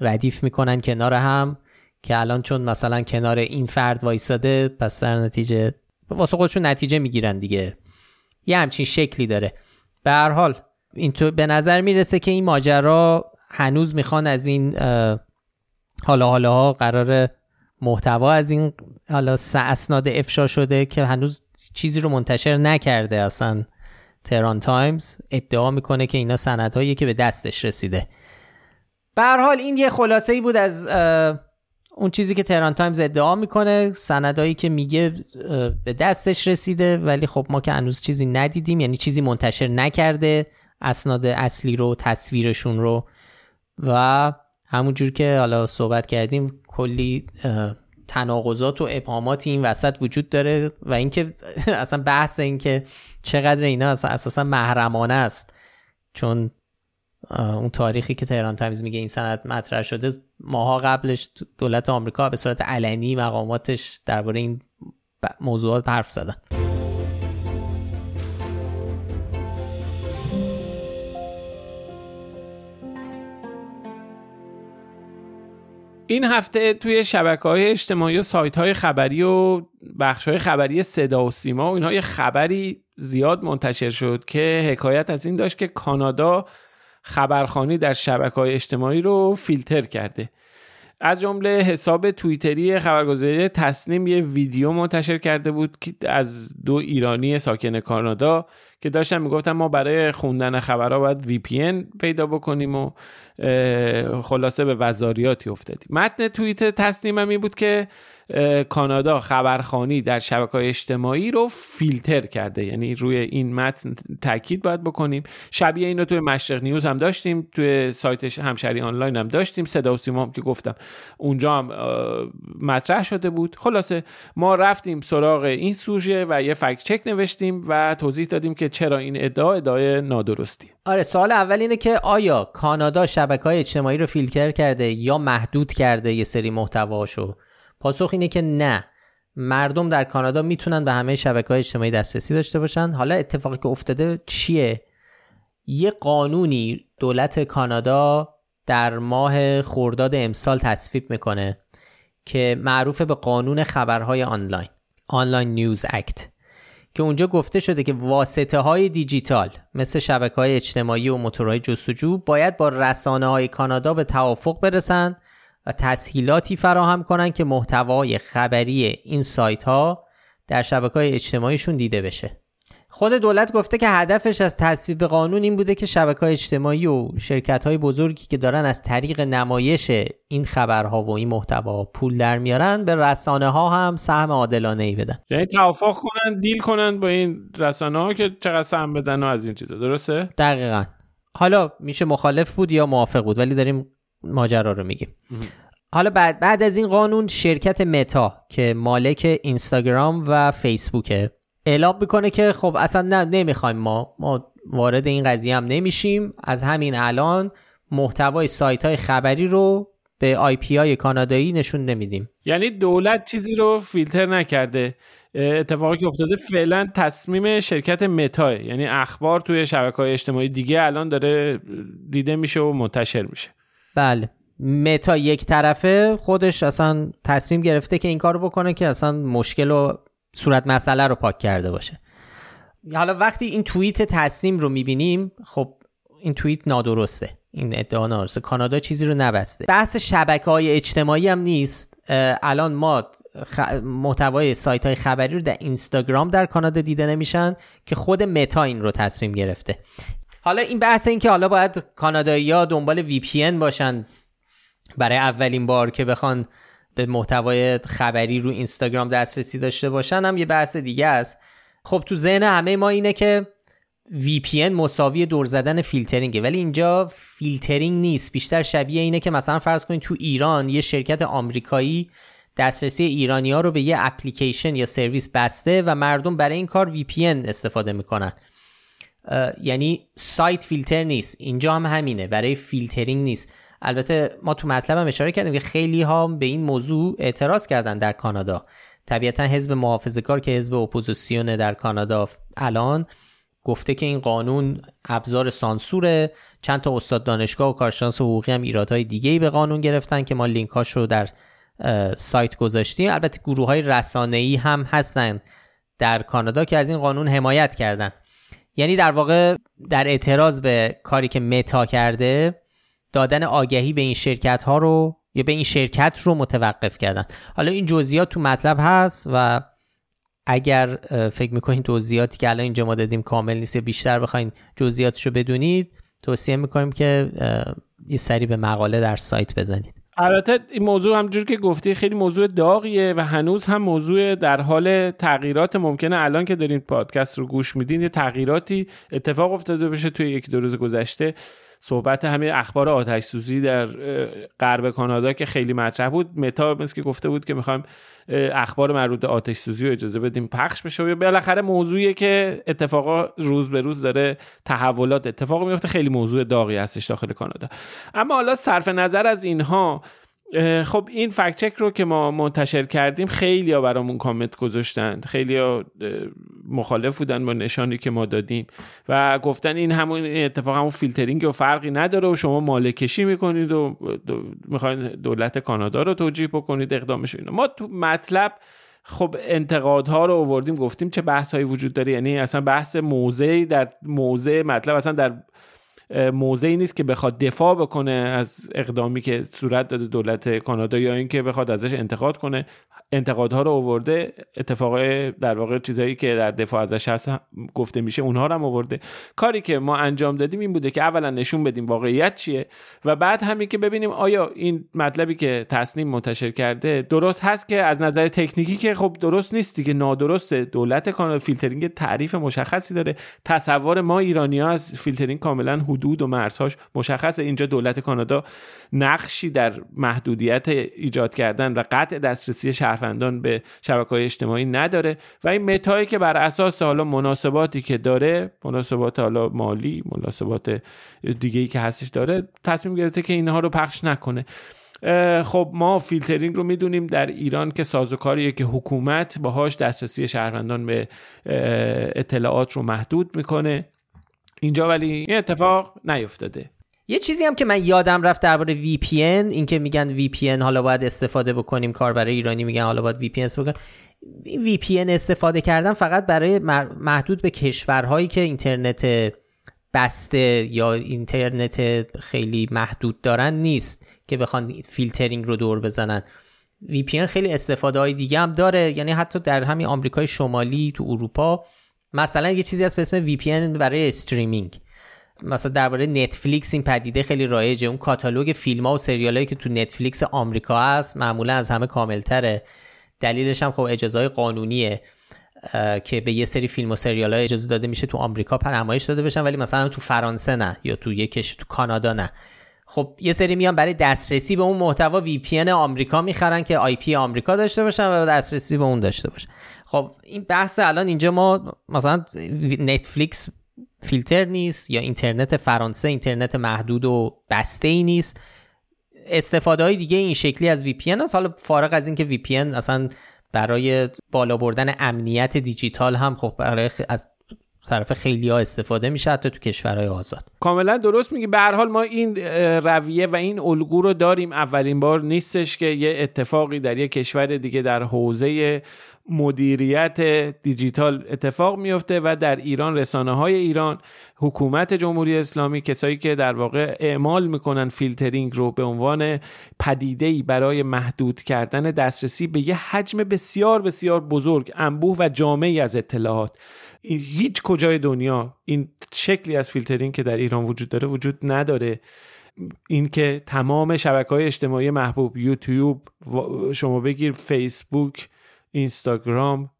ردیف می‌کنن کنار هم که الان چون مثلا کنار این فرد وایساده پس در نتیجه واسه خودشون نتیجه می‌گیرن دیگه. یه همچین شکلی داره. به هر حال اینطور به نظر می‌رسه که این ماجرا هنوز می‌خوان از این حالا حالا ها قرار محتوا از این حالا اسناد افشا شده که هنوز چیزی رو منتشر نکرده اصلا. تهران تایمز ادعا می‌کنه که اینا سندهایی که به دستش رسیده. به حال این یه خلاصه ای بود از اون چیزی که تهران تایمز ادعا می‌کنه سندهایی که میگه به دستش رسیده ولی خب ما که هنوز چیزی ندیدیم یعنی چیزی منتشر نکرده اسناد اصلی رو تصویرشون رو. و همونجور که حالا صحبت کردیم کلی تناقضات و ابهاماتی این وسط وجود داره و اینکه اصلا بحث اینکه چقدر اینا اساسا محرمانه است. چون اون تاریخی که تهران تمیز میگه این سند مطرح شده ماها قبلش دولت آمریکا به صورت علنی مقاماتش درباره این موضوعات حرف زدن. این هفته توی شبکه های اجتماعی و سایت های خبری و بخش های خبری صدا و سیما و اینها یه خبری زیاد منتشر شد که حکایت از این داشت که کانادا خبرخانی در شبکه های اجتماعی رو فیلتر کرده. از جمله حساب توییتری خبرگزاری تصنیم یه ویدیو منتشر کرده بود که از دو ایرانی ساکن کانادا که داشتن می‌گفتن ما برای خوندن خبرها باید وی پی پیدا بکنیم و خلاصه به وزاریاتی افتادیم. متن توییت تصنیم هم این بود که کانادا خبرخانی در شبکه های اجتماعی رو فیلتر کرده. یعنی روی این متن تاکید باید بکنیم. شبیه این رو توی مشرق نیوز هم داشتیم توی سایت همشری آنلاین هم داشتیم. صدا و سیما هم که گفتم. اونجا هم مطرح شده بود. خلاصه ما رفتیم سراغ این سوژه و یه فکت چک نوشتیم و توضیح دادیم که چرا این ادعا ادعای نادرستی. آره سوال اول اینه که آیا کانادا شبکه های اجتماعی رو فیلتر کرده یا محدود کرده یه سری محتواشو پاسخ اینه که نه. مردم در کانادا می‌تونن به همه شبکه های اجتماعی دسترسی داشته باشن. حالا اتفاقی که افتاده چیه؟ یه قانونی دولت کانادا در ماه خورداد امسال تصویب می‌کنه که معروف به قانون خبرهای آنلاین آنلاین نیوز اکت که اونجا گفته شده که واسطه های دیجیتال مثل شبکه های اجتماعی و موتورهای جستجو باید با رسانه های کانادا به توافق برسن و تسهیلاتی فراهم کنند که محتوای خبری این سایت ها در شبکه های اجتماعیشون دیده بشه. خود دولت گفته که هدفش از تصویب قانون این بوده که شبکه های اجتماعی و شرکت های بزرگی که دارن از طریق نمایش این خبرها و این محتوا پول در میارن به رسانه ها هم سهم عادلانه ای بدن. یعنی توافق کنن دیل کنن با این رسانه ها که چقدر سهم بدن و از این چیزا. درسته؟ دقیقا. حالا میشه مخالف بود یا موافق بود ولی داریم ماجرا رو میگیم. حالا بعد بعد از این قانون شرکت متا که مالک اینستاگرام و فیسبوکه اعلام می‌کنه که خب اصلا نه نمی‌خوایم ما. ما وارد این قضیه هم نمیشیم. از همین الان محتوای سایت های خبری رو به IP های کانادایی نشون نمیدیم. یعنی دولت چیزی رو فیلتر نکرده. اتفاقی که افتاده فعلا تصمیم شرکت متا یعنی اخبار توی شبکه های اجتماعی دیگه الان داره دیده میشه و منتشر میشه. بله. متا یک طرفه خودش اصلا تصمیم گرفته که این کارو بکنه که اصلا مشکل و صورت مسئله رو پاک کرده باشه. حالا وقتی این توییت تصمیم رو می‌بینیم خب این توییت نادرسته. این ادعا نادرسته. کانادا چیزی رو نبسته. بحث شبکه های اجتماعی هم نیست. الان ما محتوای سایت های خبری رو در اینستاگرام در کانادا دیده نمیشن که خود متا این رو تصمیم گرفته. حالا این بحث این که حالا باید کانادایی ها دنبال VPN باشن. برای اولین بار که بخوان به محتوای خبری رو اینستاگرام دسترسی داشته باشن هم یه بحث دیگه است. خب تو ذهن همه ما اینه که VPN مساوی دور زدن فیلترینگه ولی اینجا فیلترینگ نیست. بیشتر شبیه اینه که مثلا فرض کنید تو ایران یه شرکت آمریکایی دسترسی ایرانی ها رو به یه اپلیکیشن یا سرویس بسته و مردم برای این کار VPN استفاده می‌کنن. یعنی سایت فیلتر نیست. اینجا هم همینه. برای فیلترینگ نیست. البته ما تو مطلب هم اشاره کردیم که خیلی ها به این موضوع اعتراض کردن در کانادا. طبیعتا حزب محافظه کار که حزب اپوزیسیون در کانادا الان گفته که این قانون ابزار سانسوره. چند تا استاد دانشگاه و کارشناس حقوقی هم ایرادهای دیگه ای به قانون گرفتن که ما لینک هاش رو در سایت گذاشتیم. البته گروه های رسانه ای هم هستن در کانادا که از این قانون حمایت کردن. یعنی در واقع در اعتراض به کاری که متا کرده دادن آگهی به این شرکت ها رو یا به این شرکت رو متوقف کردن. حالا این جزئیات تو مطلب هست و اگر فکر می‌کنین توضیحاتی که الان اینجا ما دادیم کامل نیست بیشتر بخواین جزئیاتش رو بدونید توصیه می‌کنیم که یه سری به مقاله در سایت بزنید. البته این موضوع همجور که گفتی خیلی موضوع داغیه و هنوز هم موضوع در حال تغییرات ممکنه. الان که دارین پادکست رو گوش میدین یه تغییراتی اتفاق افتاده بشه توی یک دو روز گذشته. صحبت همین اخبار آتش سوزی در غرب کانادا که خیلی مطرح بود. متا مثل که گفته بود که می‌خوایم اخبار مربوط به آتش سوزی رو اجازه بدیم پخش بشه. و بالاخره موضوعی که اتفاقا روز به روز داره تحولات اتفاق میفته خیلی موضوع داغی هستش داخل کانادا. اما حالا صرف نظر از اینها خب این فکت چک رو که ما منتشر کردیم خیلی ها برامون کامنت گذاشتند خیلی ها مخالف بودن با نشانی که ما دادیم. و گفتن این همون اتفاق همون فیلترینگ و فرقی نداره و شما مالکشی می‌کنید و می‌خواین دولت کانادا رو توجیه بکنید اقدامش اینا. ما تو مطلب خب انتقادها رو آوردیم گفتیم چه بحث هایی وجود داره. یعنی اصلا بحث موضعی در موضع مطلب اصلا در موضعی نیست که بخواد دفاع بکنه از اقدامی که صورت داده دولت کانادا یا اینکه بخواد ازش انتقاد کنه. انتقادها رو آورده اتفاقای در واقع چیزایی که در دفاع ازش هست گفته میشه اونها رو هم آورده. کاری که ما انجام دادیم این بوده که اولا نشون بدیم واقعیت چیه و بعد همین که ببینیم آیا این مطلبی که تسنیم منتشر کرده درست هست که از نظر تکنیکی که خب درست نیست دیگه نادرسته. دولت کانادا فیلترینگ تعریف مشخصی داره. تصور ما ایرانی ها از فیلترینگ کاملا حدود و مرزهاش مشخصه. اینجا دولت کانادا نقشی در محدودیت ایجاد کردن و قطع دسترسی شهروندان به شبکه اجتماعی نداره و این متایی که بر اساس حالا مناسباتی که داره مناسبات حالا مالی مناسبات دیگه ای که هستش داره تصمیم گرفته که اینها رو پخش نکنه. خب ما فیلترینگ رو می‌دونیم در ایران که سازوکاریه که حکومت باهاش دسترسی شهروندان به اطلاعات رو محدود می‌کنه. اینجا ولی این اتفاق نیفتاده. یه چیزی هم که من یادم رفت درباره VPN اینکه میگن VPN حالا باید استفاده بکنیم کار برای ایرانی میگن حالا باید VPN استفاده کنیم VPN استفاده کردن فقط برای محدود به کشورهایی که اینترنت بسته یا اینترنت خیلی محدود دارن نیست که بخوان فیلترینگ رو دور بزنن. VPN خیلی استفاده های دیگه هم داره یعنی حتی در همین آمریکای شمالی تو اروپا مثلا یه چیزی هست به اسم VPN برای streaming مثلا درباره نتفلیکس این پدیده خیلی رایجه. اون کاتالوگ فیلم ها و سریال هایی که تو نتفلیکس آمریکا هست معمولا از همه کاملتره. دلیلش هم خب اجازه قانونیه که به یه سری فیلم و سریال های اجازه داده میشه تو آمریکا نمایش داده بشن ولی مثلا تو فرانسه نه یا تو یکش تو کانادا نه. خب یه سری میان برای دسترسی به اون محتوا VPN آمریکا می‌خرن که IP آمریکا داشته باشن و دسترسی به اون داشته باشن. خب این بحث الان اینجا ما مثلا نتفلیکس فیلتر نیست یا اینترنت فرانسه اینترنت محدود و بسته ای نیست. استفاده های دیگه این شکلی از VPN هست. حالا فارغ از اینکه VPN اصلا برای بالا بردن امنیت دیجیتال هم خب برای از طرف خیلی ها استفاده میشه حتی تو کشورهای آزاد. کاملا درست میگی. به هر حال ما این رویه و این الگو رو داریم. اولین بار نیستش که یه اتفاقی در یه کشور دیگه در حوزه مدیریت دیجیتال اتفاق میفته و در ایران رسانه های ایران حکومت جمهوری اسلامی کسایی که در واقع اعمال می‌کنن فیلترینگ رو به عنوان پدیده برای محدود کردن دسترسی به یه حجم بسیار بسیار بزرگ انبوه و جامعی از اطلاعات. هیچ کجای دنیا این شکلی از فیلترینگ که در ایران وجود داره وجود نداره. اینکه تمام شبکه های اجتماعی محبوب یوتیوب شما بگیر فیسبوک اینستاگرام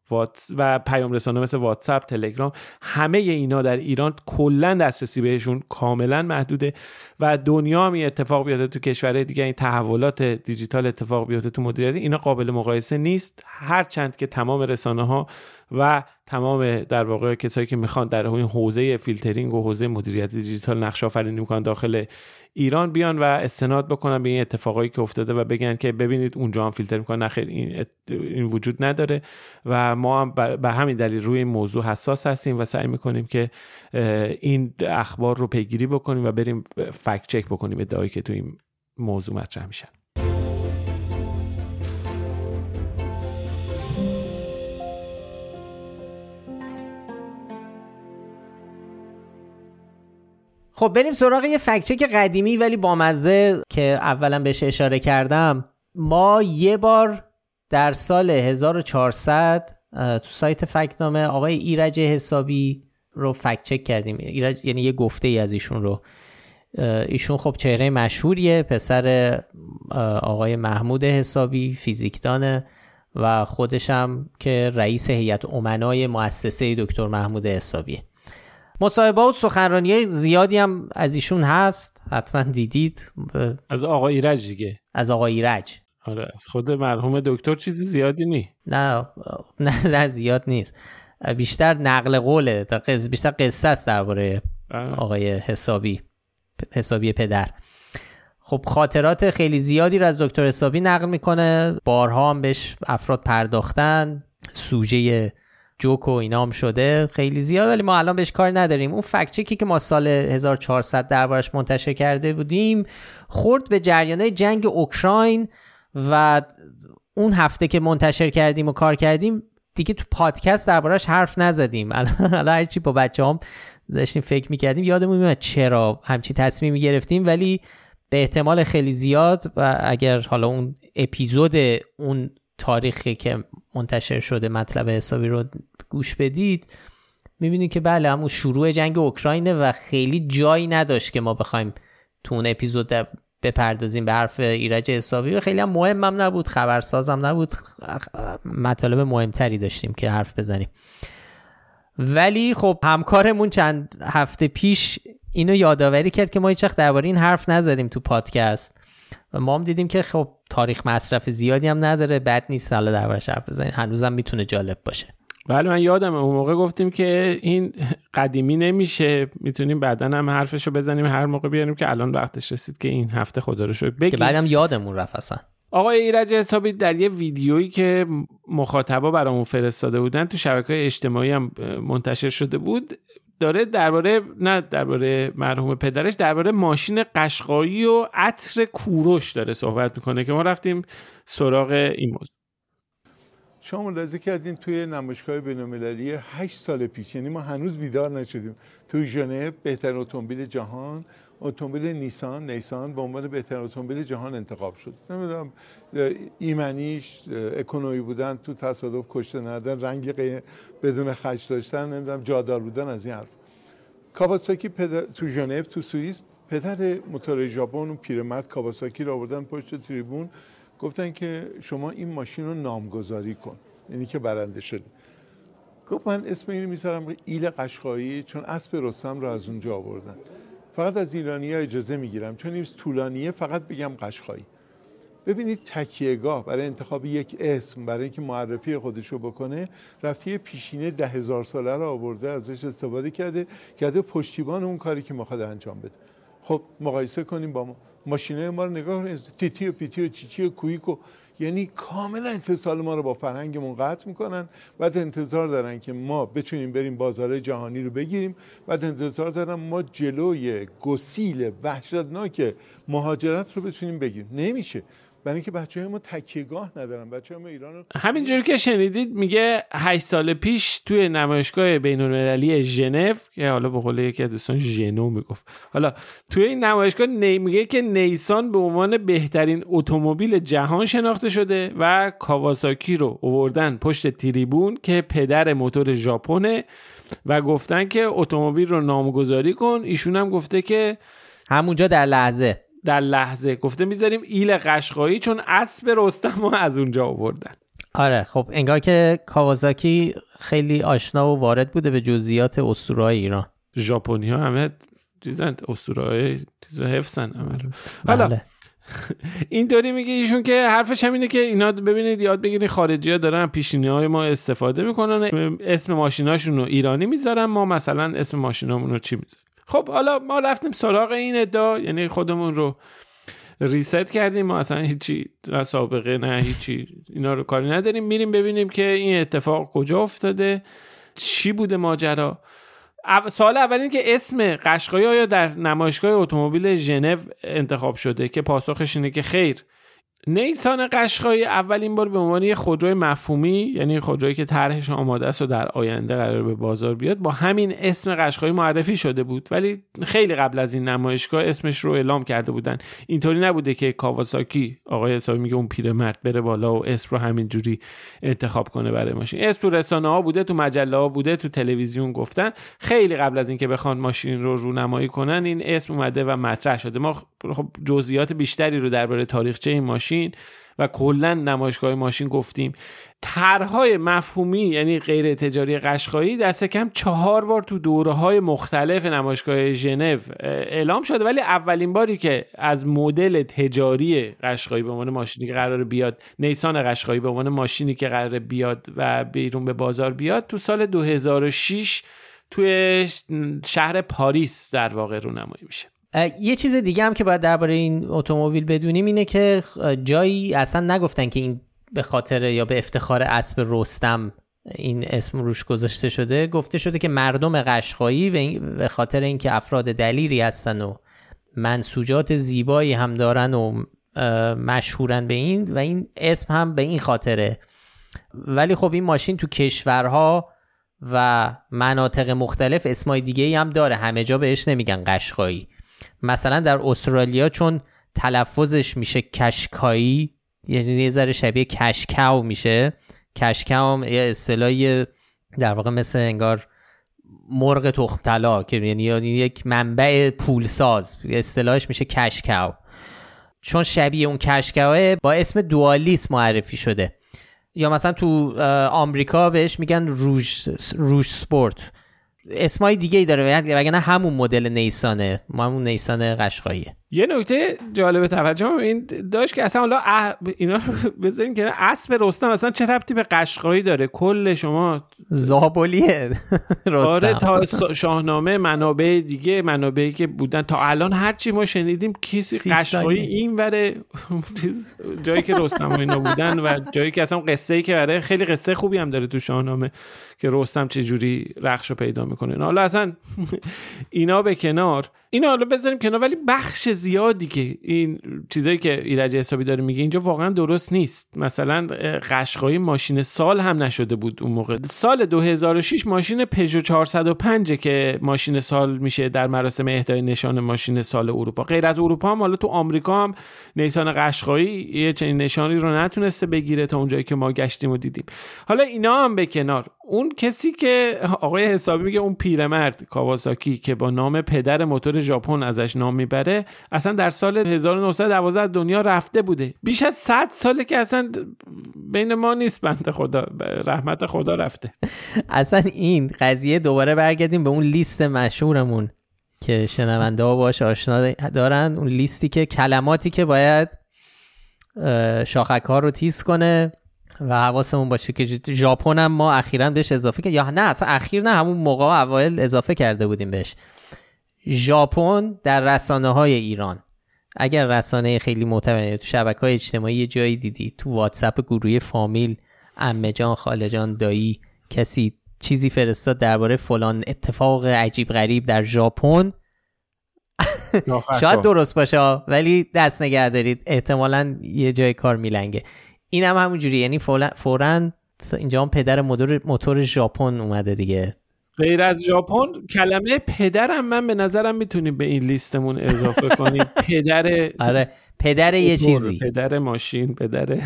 و پیام رسان مثل واتساپ تلگرام همه اینا در ایران کلا دسترسی بهشون کاملا محدوده و دنیا هم اتفاق میفته تو کشورهای دیگه این تحولات دیجیتال اتفاق میفته تو مدیریت اینا قابل مقایسه نیست. هرچند که تمام رسانه ها و تمام در واقع کسایی که می‌خوان در این حوزه فیلترینگ و حوزه مدیریت دیجیتال نقش آفرینی می‌کنن داخل ایران بیان و استناد بکنن به این اتفاقایی که افتاده و بگن که ببینید اونجا هم فیلتر می‌کنن. نخیر این, این وجود نداره و ما هم به همین دلیل روی این موضوع حساس هستیم و سعی می‌کنیم که این اخبار رو پیگیری بکنیم و بریم فکت چک بکنیم ادعایی که تو این موضوع مطرح میشن. خب بریم سراغ یه فکچک قدیمی ولی بامزه که اولا بهش اشاره کردم. ما یه بار در سال 1400 تو سایت فکتنامه آقای ایرج حسابی رو فکچک کردیم. ایرج یعنی یه گفته ای از ایشون رو. ایشون خب چهره مشهوریه پسر آقای محمود حسابی فیزیکدانه و خودشم که رئیس هیئت امنای مؤسسه دکتر محمود حسابیه. مصاحبه و سخنرانی زیادی هم از ایشون هست. حتما دیدید. از آقای ایرج دیگه. از آقای ایرج. آره از خود مرحوم دکتر چیزی زیادی نی. نه نه, نه زیاد نیست. بیشتر نقل قوله. بیشتر قصه است درباره. آقای حسابی حسابی پدر. خب خاطرات خیلی زیادی رو از دکتر حسابی نقل می‌کنه. بارها هم بهش افراد پرداختن. سوژه جوک و اینام شده خیلی زیاد ولی ما الان بهش کار نداریم. اون فکچکی که ما سال 1400 دربارش منتشر کرده بودیم خورد به جریانه جنگ اوکراین و اون هفته که منتشر کردیم و کار کردیم دیگه تو پادکست دربارش حرف نزدیم. الان هرچی با بچه هم داشتیم فکر می‌کردیم یادمون میاد چرا همچی تصمیمی گرفتیم. ولی به احتمال خیلی زیاد و اگر حالا اون اپیزود اون تاریخی که منتشر شده مطلب حسابی رو گوش بدید. می‌بینید که بله همون شروع جنگ اوکراینه و خیلی جایی نداشت که ما بخوایم تو اون اپیزود بپردازیم به حرف ایرج حسابی. و خیلی هم مهمم نبود خبرسازم نبود. مطالب مهمتری داشتیم که حرف بزنیم. ولی خب همکارمون چند هفته پیش اینو یادآوری کرد که ما هیچ وقت درباره این حرف نزدیم تو پادکست. و ما هم دیدیم که خب تاریخ مصرف زیادی هم نداره بد نیست حالا دربارش حرف بزنیم هنوزم می‌تونه جالب باشه. بله من یادم اون موقع گفتیم که این قدیمی نمیشه. می‌تونیم بعدا هم حرفشو بزنیم هر موقع بیاریم که الان وقتش رسید که این هفته خدا رو شد بگیم. که بعدم یادمون رفت اصلا. آقای ایرج حسابی در یه ویدیویی که مخاطبا برامون فرستاده بودن تو شبکه اجتماعی هم منتشر شده بود داره درباره نه درباره مرحوم پدرش درباره ماشین قشقایی و عطر کوروش داره صحبت می‌کنه که ما رفتیم سراغ این موضوع. شما ملاحظه کردین توی نمایشگاه بین‌المللی 8 سال پیش یعنی ما هنوز بیدار نشدیم. توی ژنو بهترین اتومبیل جهان اتومبیل نیسان نیسان به عنوان بهترین اتومبیل جهان انتخاب شد. نمی‌دونم ایمنیش اکونومی بودن تو تصادف کشته ندن رنگ بدون خش داشتن نمی‌دونم جادار بودن از این حرف. کاواساکی پدر... تو ژنو تو سوئیس پدر موتور ژاپن اون پیرمرد کاواساکی رو آوردن پشت تریبون. گفتن که شما این ماشین رو نامگذاری کن. یعنی که برنده شده گفت من اسم اینو می‌ذارم ایل قشقایی چون اسب رستم رو از اونجا آوردن. فقط از ایرانی ها اجازه می‌گیرم. چون این طولانیه فقط بگم قشقایی. ببینید تکیهگاه برای انتخاب یک اسم برای اینکه معرفی خودش رو بکنه رفتی یه پیشینه ده هزار ساله رو آورده ازش استفاده کرده کرده پشتیبان اون کاری که می‌خواد انجام بده. خب مقایسه کنیم با ما. ماشینه ما رو نگاه کنید تیتی و پیتی و چیچی و کویک و یعنی کاملا اتصال ما رو با فرهنگمون قطع می‌کنن. بعد انتظار دارن که ما بتونیم بریم بازار جهانی رو بگیریم. بعد انتظار دارن ما جلوی گسیل وحشتناک مهاجرت رو بتونیم بگیریم. نمیشه. برای اینکه بچه های ما تکیهگاه ندارن بچه ما ایران رو همینجوری که شنیدید میگه 8 سال پیش توی نمایشگاه بین المللی ژنو که حالا به قول یکی از دوستان ژنو می‌گفت. حالا توی این نمایشگاه نی میگه که نیسان به عنوان بهترین اتومبیل جهان شناخته شده و کاواساکی رو اووردن پشت تریبون که پدر موتور ژاپنه و گفتن که اتومبیل رو نامگذاری کن. ایشون هم گفته که همونجا در لحظه. در لحظه گفته می‌ذاریم ایل قشقایی چون اسب رستم ما از اونجا آوردن. آره خب انگار که کاوازاکی خیلی آشنا و وارد بوده به جزئیات اسطوره‌های ایران. ژاپنی ها همه چیزن اسطوره‌های چیز حفظن همه حالا بله. اینطوری میگه ایشون که حرفش هم اینه که اینا ببینید یاد بگیرید خارجی ها دارن پیشینی های ما استفاده می‌کنن اسم ماشیناشون رو ایرانی می‌ذارن ما مثلا اسم ماشینامون رو چی می‌ذاریم؟ خب حالا ما رفتیم سراغ این ادعا یعنی خودمون رو ریست کردیم. ما اصلا هیچی نه سابقه نه هیچی اینا رو کاری نداریم. میریم ببینیم که این اتفاق کجا افتاده چی بوده ماجرا. سوال اول این که اسم قشقایی آیا در نمایشگاه اتومبیل ژنو انتخاب شده که پاسخش اینه که خیر. نیسان قشقایی اولین بار به عنوان یه خودروی مفهومی یعنی خودرویی که طرحش آماده است و در آینده قرار به بازار بیاد با همین اسم قشقایی معرفی شده بود. ولی خیلی قبل از این نمایشگاه اسمش رو اعلام کرده بودن. اینطوری نبوده که کاواساکی آقای حسابی میگه اون پیرمرد بره بالا و اسم رو همین جوری انتخاب کنه برای ماشین. اسم تو رسانه ها بوده تو مجله ها بوده تو تلویزیون گفتن. خیلی قبل از اینکه بخوان ماشین رو رونمایی کنن این اسم اومده و مطرح شده. ما خب جزئیات بیشتری رو درباره تاریخچه این ماشین و کلا نمایشگاه ماشین گفتیم. طرحهای مفهومی یعنی غیر تجاری قشقایی دست کم چهار بار تو دوره های مختلف نمایشگاه ژنو اعلام شده. ولی اولین باری که از مدل تجاری قشقایی به عنوان ماشینی که قرار بیاد نیسان قشقایی به عنوان ماشینی که قرار بیاد و بیرون به بازار بیاد تو سال 2006 توی شهر پاریس در واقع رونمایی میشه. یه چیز دیگه هم که باید درباره این اتومبیل بدونیم اینه که جایی اصلا نگفتن که این به خاطر یا به افتخار اسب رستم این اسم روش گذاشته شده. گفته شده که مردم قشقایی به خاطر اینکه افراد دلیری هستن و منسوجات زیبایی هم دارن و مشهورن به این و این اسم هم به این خاطره. ولی خب این ماشین تو کشورها و مناطق مختلف اسمای دیگه هم داره. همه جا بهش نمیگن قشقایی. مثلا در استرالیا چون تلفظش میشه کشکایی یه ذره شبیه کشکاو میشه. کشکاو یه اصطلاحی در واقع مثل انگار مرغ تخم طلا که یعنی یک منبع پولساز اصطلاحش میشه کشکاو. چون شبیه اون کشکاوه با اسم دوالیس معرفی شده. یا مثلا تو آمریکا بهش میگن روش, روش سپورت. اسمای دیگه ای داره وگرنه همون مدل نیسانه همون نیسان قشقاییه. یه نکته جالب توجه این داشت که اصلا حالا اه اینا رو بذاریم که اسب رستم اصلا چه ربطی به قشقایی داره؟ کل شما زابلیه. رستم. آره تا شاهنامه منابع دیگه منابعی که بودن. تا الان هرچی ما شنیدیم کسی قشقایی این وره. جایی که رستم و اینا بودن و جایی که اصلا قصه ای که برای خیلی قصه خوبی هم داره تو شاهنامه که رستم چه جوری رخش رو پیدا می‌کنه. حالا اصلا اینا به کنار. اینا حالا بذاریم کنار ولی بخش زیادی که این چیزایی که ایرج حسابی داره میگه اینجا واقعا درست نیست. مثلا قشقایی ماشین سال هم نشده بود اون موقع. سال 2006 ماشین پژو 405 که ماشین سال میشه در مراسم اهدای نشان ماشین سال اروپا. غیر از اروپا هم حالا تو آمریکا هم نیسان قشقایی یه چنین نشانی رو نتونسته بگیره تا اونجایی که ما گشتیم و دیدیم. حالا اینا هم به کنار. اون کسی که آقای حسابی میگه اون پیرمرد کاواساکی که با نام پدر موتور ژاپن ازش نام می‌بره اصلا در سال 1912 دنیا رفته بوده. بیش از 100 ساله که اصلا بین ما نیست بنده خدا رحمت خدا رفته. اصلا این قضیه دوباره برگردیم به اون لیست مشهورمون که شنونده ها باش آشنا دارن. اون لیستی که کلماتی که باید شاخک ها رو تیز کنه. و حواسمون باشه که ژاپن هم ما اخیرا بهش اضافه کرد یا نه اصلا اخیر نه همون موقع اوایل اضافه کرده بودیم بهش. ژاپن در رسانه های ایران. اگر رسانه خیلی معتبر تو شبکه های اجتماعی یه جایی دیدی تو واتساپ گروه فامیل امه جان خاله جان دایی کسی چیزی فرستاد درباره فلان اتفاق عجیب غریب در ژاپن شاید درست باشه ولی دست نگه دارید. احتمالا یه جای کار میلنگه. این هم همونجوری یعنی فورا اینجا هم پدر موتور ژاپن اومده دیگه. غیر از ژاپن کلمه پدرم من به نظرم می‌تونیم به این لیستمون اضافه کنیم. پدر آره پدر یه چیزی. پدر ماشین پدر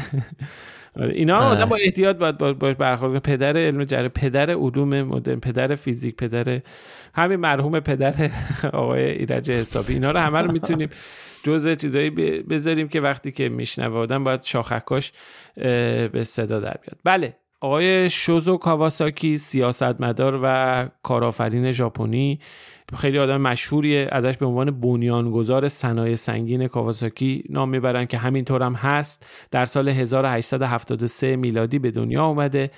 آره اینا آدم با احتیاط باید باش برخورد پدر علم جره پدر علوم مدرن پدر فیزیک پدر همین مرحوم پدر آقای ایرج حسابی. اینا رو همه رو می‌تونیم جزء چیزایی بذاریم که وقتی که میشنوه آدم باید شاخکاش به صدا در بیاد. بله آقای شوزو کاواساکی سیاستمدار و کارآفرین ژاپنی خیلی آدم مشهوریه ازش به عنوان بنیانگذار صنایع سنگین کاواساکی نام می‌برن که همینطور هم هست. در سال 1873 میلادی به دنیا اومده.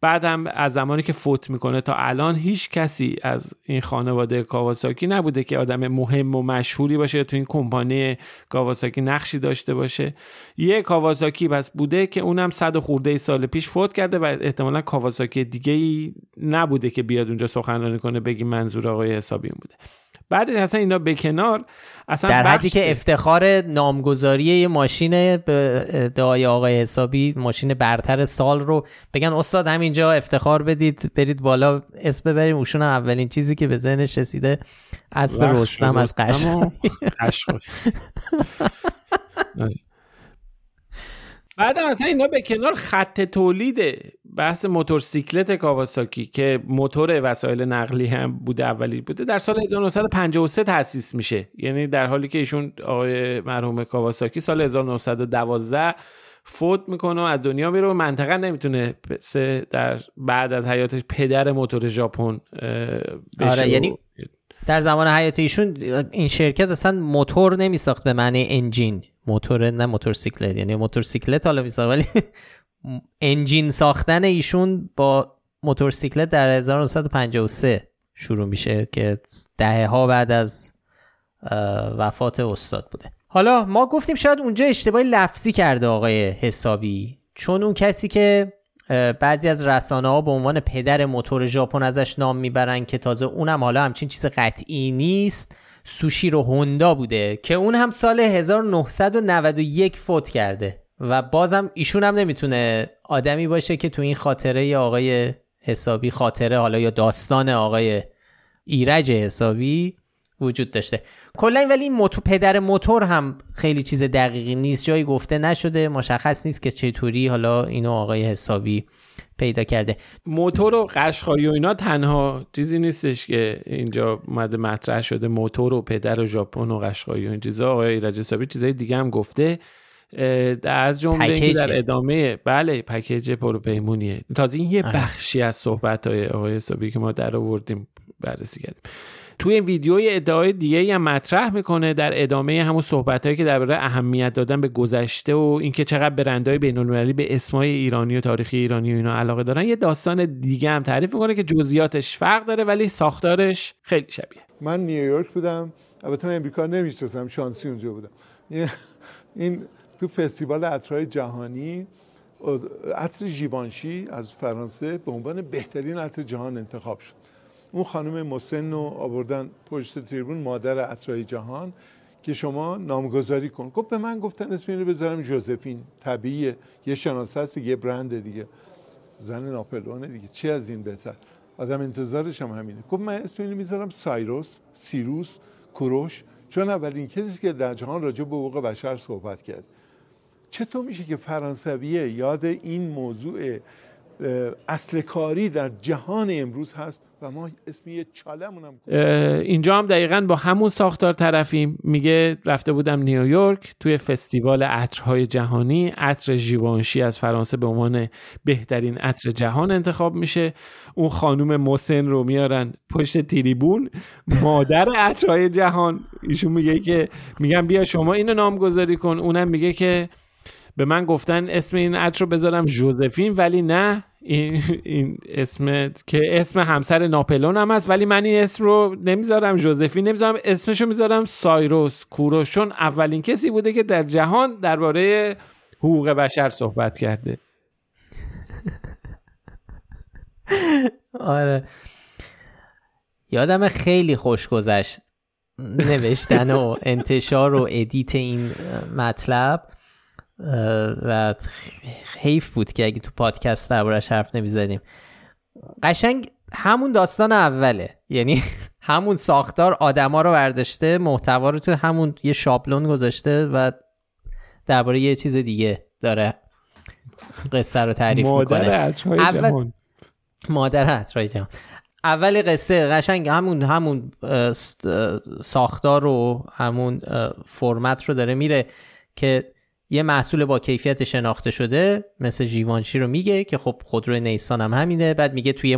بعدم از زمانی که فوت می‌کنه تا الان هیچ کسی از این خانواده کاواساکی نبوده که آدم مهم و مشهوری باشه تو این کمپانی کاواساکی نقشی داشته باشه. یه کاواساکی بس بوده که اونم صد خورده سال پیش فوت کرده و احتمالا کاواساکی دیگه ای نبوده که بیاد اونجا سخنرانی کنه بگی منظور آقای حسابی بوده. بعدش اصلا اینا به کنار اصلا در حدی که افتخار نامگذاری یه ماشین به ادعای آقای حسابی ماشین برتر سال رو بگن استاد همینجا افتخار بدید برید بالا اسم ببریم. اوشون اولین چیزی که به ذهنش رسیده اسب رستم از قشقی بعد اصلا اینا به کنار خط تولید بحث موتورسیکلت کاواساکی که موتور وسایل نقلی هم بوده اولی بوده در سال 1953 تأسیس میشه. یعنی در حالی که ایشون آقای مرحوم کاواساکی سال 1912 فوت می‌کنه و از دنیا میره و منطقه نمی‌تونه در بعد از حیاتش پدر موتور ژاپن بشه آره یعنی در زمان حیات ایشون این شرکت اصلا موتور نمیساخت به معنی انجین. موتور نه موتورسیکلت یعنی موتورسیکلت حالا میساخت ولی انجین ساختن ایشون با موتورسیکلت در 1953 شروع میشه که دهه ها بعد از وفات استاد بوده. حالا ما گفتیم شاید اونجا اشتباهی لفظی کرده آقای حسابی چون اون کسی که بعضی از رسانه ها به عنوان پدر موتور ژاپن ازش نام می‌برن که تازه اونم حالا همچین چیز قطعی نیست. سوشی رو هوندا بوده که اون هم سال 1991 فوت کرده و بازم ایشون هم نمی‌تونه آدمی باشه که تو این خاطره آقای حسابی خاطره حالا یا داستان آقای ایرج حسابی وجود داشته. کلا ولی این موتور پدر موتور هم خیلی چیز دقیقی نیست. جایی گفته نشده مشخص نیست که چطوری حالا اینو آقای حسابی پیدا کرده. موتور و قشقایی و اینا تنها چیزی نیستش که اینجا اومده مطرح شده. موتور و پدر و ژاپن و قشقایی و این چیزا. آقای ایرج حسابی چیزای دیگه هم گفته. از جمله در ادامه بله پکیج پروپیمونیه. تازه این یه آره. بخشی از صحبت های آقای حسابی که ما در آوردیم بررسی کردیم. توی این ویدیو یه ادعای دیگه هم مطرح می‌کنه در ادامه همون صحبت که درباره اهمیت دادن به گذشته و اینکه چقدر برندهای بین المللی به اسمای ایرانی و تاریخی ایرانی و اینا علاقه دارن یه داستان دیگه هم تعریف می‌کنه که جزئیاتش فرق داره ولی ساختارش خیلی شبیه. من نیویورک بودم. البته من امریکا نمی‌شناسم شانسی اونجا بودم. این تو فستیوال عطرهای جهانی عطر جیبانشی از فرانسه به عنوان بهترین عطر جهان انتخاب شد. اون خانم مسن رو آوردن پشت تریبون مادر عطرهای جهان که شما نامگذاری کن. گفت به من گفتن اسم اینو بذارم جوزفین. طبیعیه. یه شناسه هست یه برند دیگه. زن ناپلونه دیگه. چی از این بهتر؟ آدم انتظارش هم همینه. گفت من اسم اینو می‌ذارم سایروس سیروس کوروش. چون اولین کسی که در جهان راجع به حقوق بشر صحبت کرد. چطور میشه که فرانسویه؟ یاد این موضوع اصل کاری در جهان امروز هست؟ و ما اسمی چالمون هم اینجا هم دقیقا با همون ساختار طرفیم. میگه رفته بودم نیویورک توی فستیوال عطرهای جهانی. عطر ژیوانشی از فرانسه به عنوان بهترین عطر جهان انتخاب میشه. اون خانوم موسن رو میارن پشت تریبون. مادر عطرهای جهان. ایشون میگه که میگم بیا شما اینو نامگذاری کن. اونم میگه که به من گفتن اسم این عطر رو بذارم جوزفین ولی نه. این, این اسم که اسم همسر ناپلون هم هست ولی من این اسم رو نمی‌ذارم جوزفی نمی‌ذارم اسمشو می‌ذارم سایروس کوروش چون اولین کسی بوده که در جهان درباره حقوق بشر صحبت کرده. آره. یادم خیلی خوش گذشت نوشتن و انتشار و ادیت این مطلب. و حیف بود که اگه تو پادکست دربارش حرف نمی‌زدیم. قشنگ همون داستان اوله. یعنی همون ساختار آدما رو برداشته محتوا رو تو همون یه شابلون گذاشته و درباره یه چیز دیگه داره قصه رو تعریف می‌کنه. اول... مادر جهان. اول قصه قشنگ همون همون ساختار و همون فرمت رو داره میره که یه محصول با کیفیت شناخته شده مثل جیوانشی رو میگه که خب خودرو نیسان هم همینه. بعد میگه توی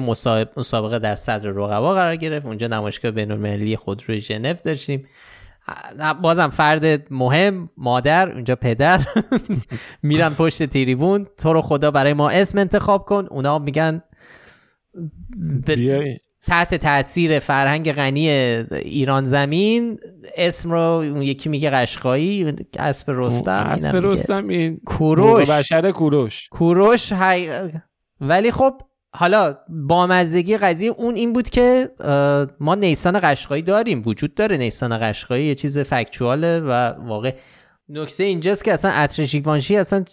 مسابقه در صدر رقبا قرار گرفت. اونجا نمایشگاه بین‌المللی خودروی ژنو داشتیم. بازم فرد مهم مادر اونجا پدر. میرن پشت تریبون. تو رو خدا برای ما اسم انتخاب کن. اونا میگن تحت تاثیر فرهنگ غنی ایران زمین اسم رو اون یکی میگه قشقایی اسب رستم اسب رستم این کوروش. بشر کوروش. کوروش ولی خب حالا بامزگی قضیه اون این بود که ما نیسان قشقایی داریم وجود داره نیسان قشقایی یه چیز فکچواله و واقع. نکته اینجاست که اصلا عطر اصلا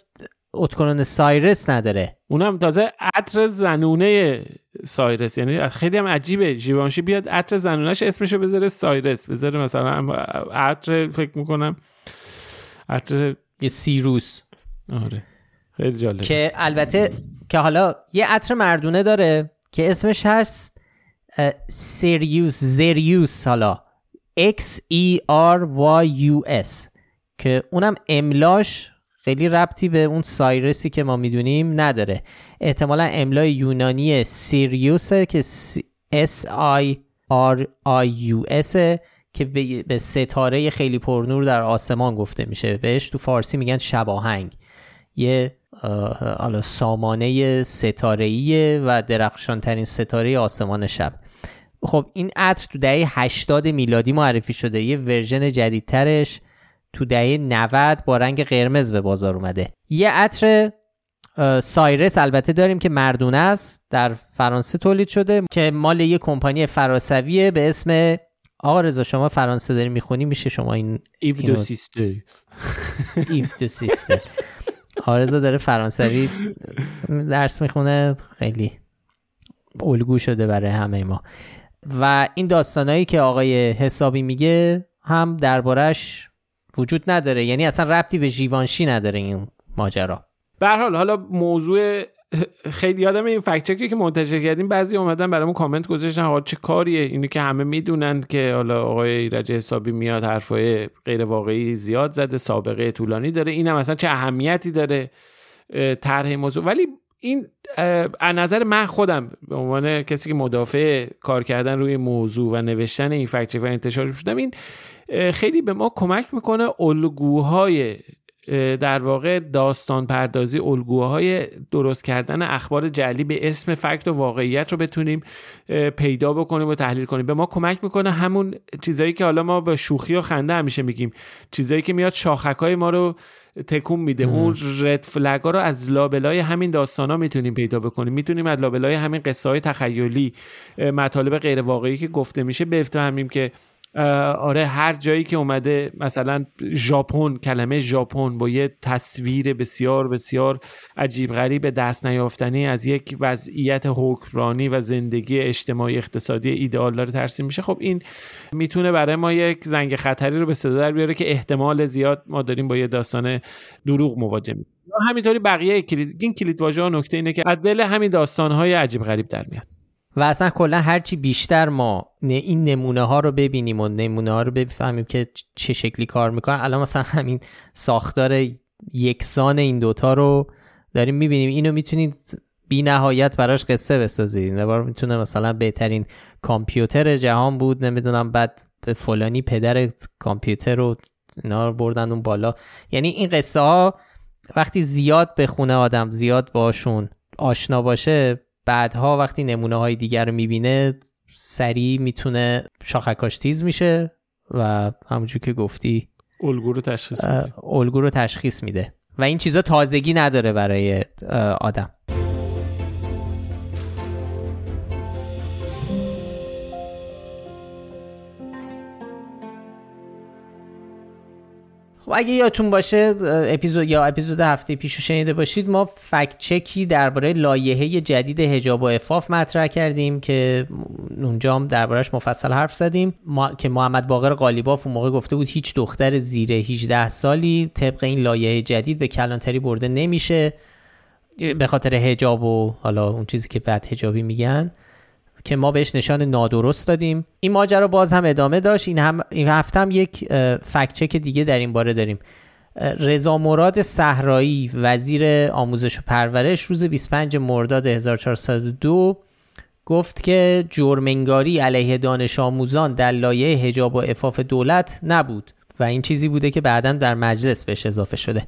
اتکلون سایرس نداره. اونم تازه عطر زنونه سایرس. یعنی خیلی هم عجیبه. جیوانشی بیاد عطر زنونش اسمشو بذاره سایرس. بذاره مثلا عطر فکر می‌کنم عطر یه سیروس. آره. خیلی جالب که البته که حالا یه عطر مردونه داره که اسمش هست سریوس زریوس حالا. X E R Y U S. که اونم املاش خیلی ربطی به اون سایرسی که ما می‌دونیم نداره. احتمالا املای یونانی سیریوسه که S I R I U S که به ستاره خیلی پرنور در آسمان گفته میشه. بهش تو فارسی میگن شباهنگ. یه حالا سامانه ستاره و درخشان ترین ستاره آسمان شب. خب این عطر تو دهه 80 میلادی معرفی شده. یه ورژن جدیدترش. تو دهه 90 با رنگ قرمز به بازار اومده. یه عطر سایرس البته داریم که مردونه است در فرانسه تولید شده که مال یه کمپانی فرانسویه به اسم آقا رضا شما فرانسه داری می‌خونی؟ میشه شما این ایف دو سیسته ایف دو سیسته آرزا داره فرانسوی درس می‌خونه خیلی الگو شده برای همه ما. و این داستانایی که آقای حسابی میگه هم دربارش وجود نداره. یعنی اصلا ربطی به جیوانشی نداره این ماجرا. به حال حالا موضوع خیلی یادم این فکت که منتشر کردیم بعضی اومدن برامون کامنت گذاشتن ها چه کاریه؟ اینو که همه می‌دونن که حالا آقای ایرج حسابی میاد حرفای غیر واقعی زیاد زده سابقه طولانی داره. اینم اصلا چه اهمیتی داره طرح موضوع. ولی این از نظر من خودم به عنوان کسی که مدافع کار کردن روی موضوع و نوشتن این فکت و انتشارش شدم این خیلی به ما کمک می‌کنه الگوهای در واقع داستان پردازی الگوهای درست کردن اخبار جعلی به اسم فکت و واقعیت رو بتونیم پیدا بکنیم و تحلیل کنیم. به ما کمک می‌کنه همون چیزایی که حالا ما به شوخی و خنده همیشه میگیم. چیزایی که میاد شاخک های ما رو تکون میده. اون رد فلگ ها رو از لابلای همین داستان ها می‌تونیم پیدا بکنیم. می‌تونیم از لابلای همین قصه های تخیلی مطالب غیر واقعی که گفته میشه بفهمیم که آره هر جایی که اومده مثلا ژاپن کلمه ژاپن با یه تصویر بسیار بسیار عجیب غریب دست نیافتنی از یک وضعیت حکمرانی و زندگی اجتماعی اقتصادی ایدئال داره ترسیم میشه. خب این می‌تونه برای ما یک زنگ خطری رو به صدا در بیاره که احتمال زیاد ما داریم با یه داستان دروغ مواجه میشیم همینطوری بقیه کلید این کلید واژه ها نکته اینه که از دل همین داستان های عجیب غریب در میاد. و اصلا کلا هرچی بیشتر ما این نمونه ها رو ببینیم و نمونه ها رو بفهمیم که چه شکلی کار می‌کنن. الان مثلا همین ساختار یکسان این دوتا رو داریم می‌بینیم. اینو می‌تونید بی نهایت براش قصه بسازید. نبار می‌تونه مثلا بهترین کامپیوتر جهان بود نمی‌دونم بعد به فلانی پدر کامپیوتر رو اینا رو بردن اون بالا. یعنی این قصه ها وقتی زیاد به خونه آدم زیاد باشون آشنا باشه بعدها وقتی نمونه های دیگر رو می‌بینه سریع می‌تونه شاخکاش تیز میشه و همونجور که گفتی الگو رو تشخیص میده. الگو رو تشخیص میده. و این چیزا تازگی نداره برای آدم. خب اگه یادتون باشه اپیزود یا اپیزود هفته پیشو شنیده باشید ما فکت چکی درباره لایحه جدید حجاب و افاف مطرح کردیم که اونجا هم دربارهش مفصل حرف زدیم. ما... که محمد باقر قالیباف اون موقع گفته بود هیچ دختر زیر 18 سالی طبق این لایحه جدید به کلانتری برده نمیشه به خاطر حجاب و حالا اون چیزی که بعد حجابی میگن. که ما بهش نشان نادرست دادیم. این ماجرا باز هم ادامه داشت. این, هم این هفته هم یک فکچک دیگه در این باره داریم. رضا مراد صحرایی وزیر آموزش و پرورش روز 25 مرداد 1402 گفت که جرمنگاری علیه دانش آموزان در لایه حجاب و افاف دولت نبود و این چیزی بوده که بعدا در مجلس بهش اضافه شده.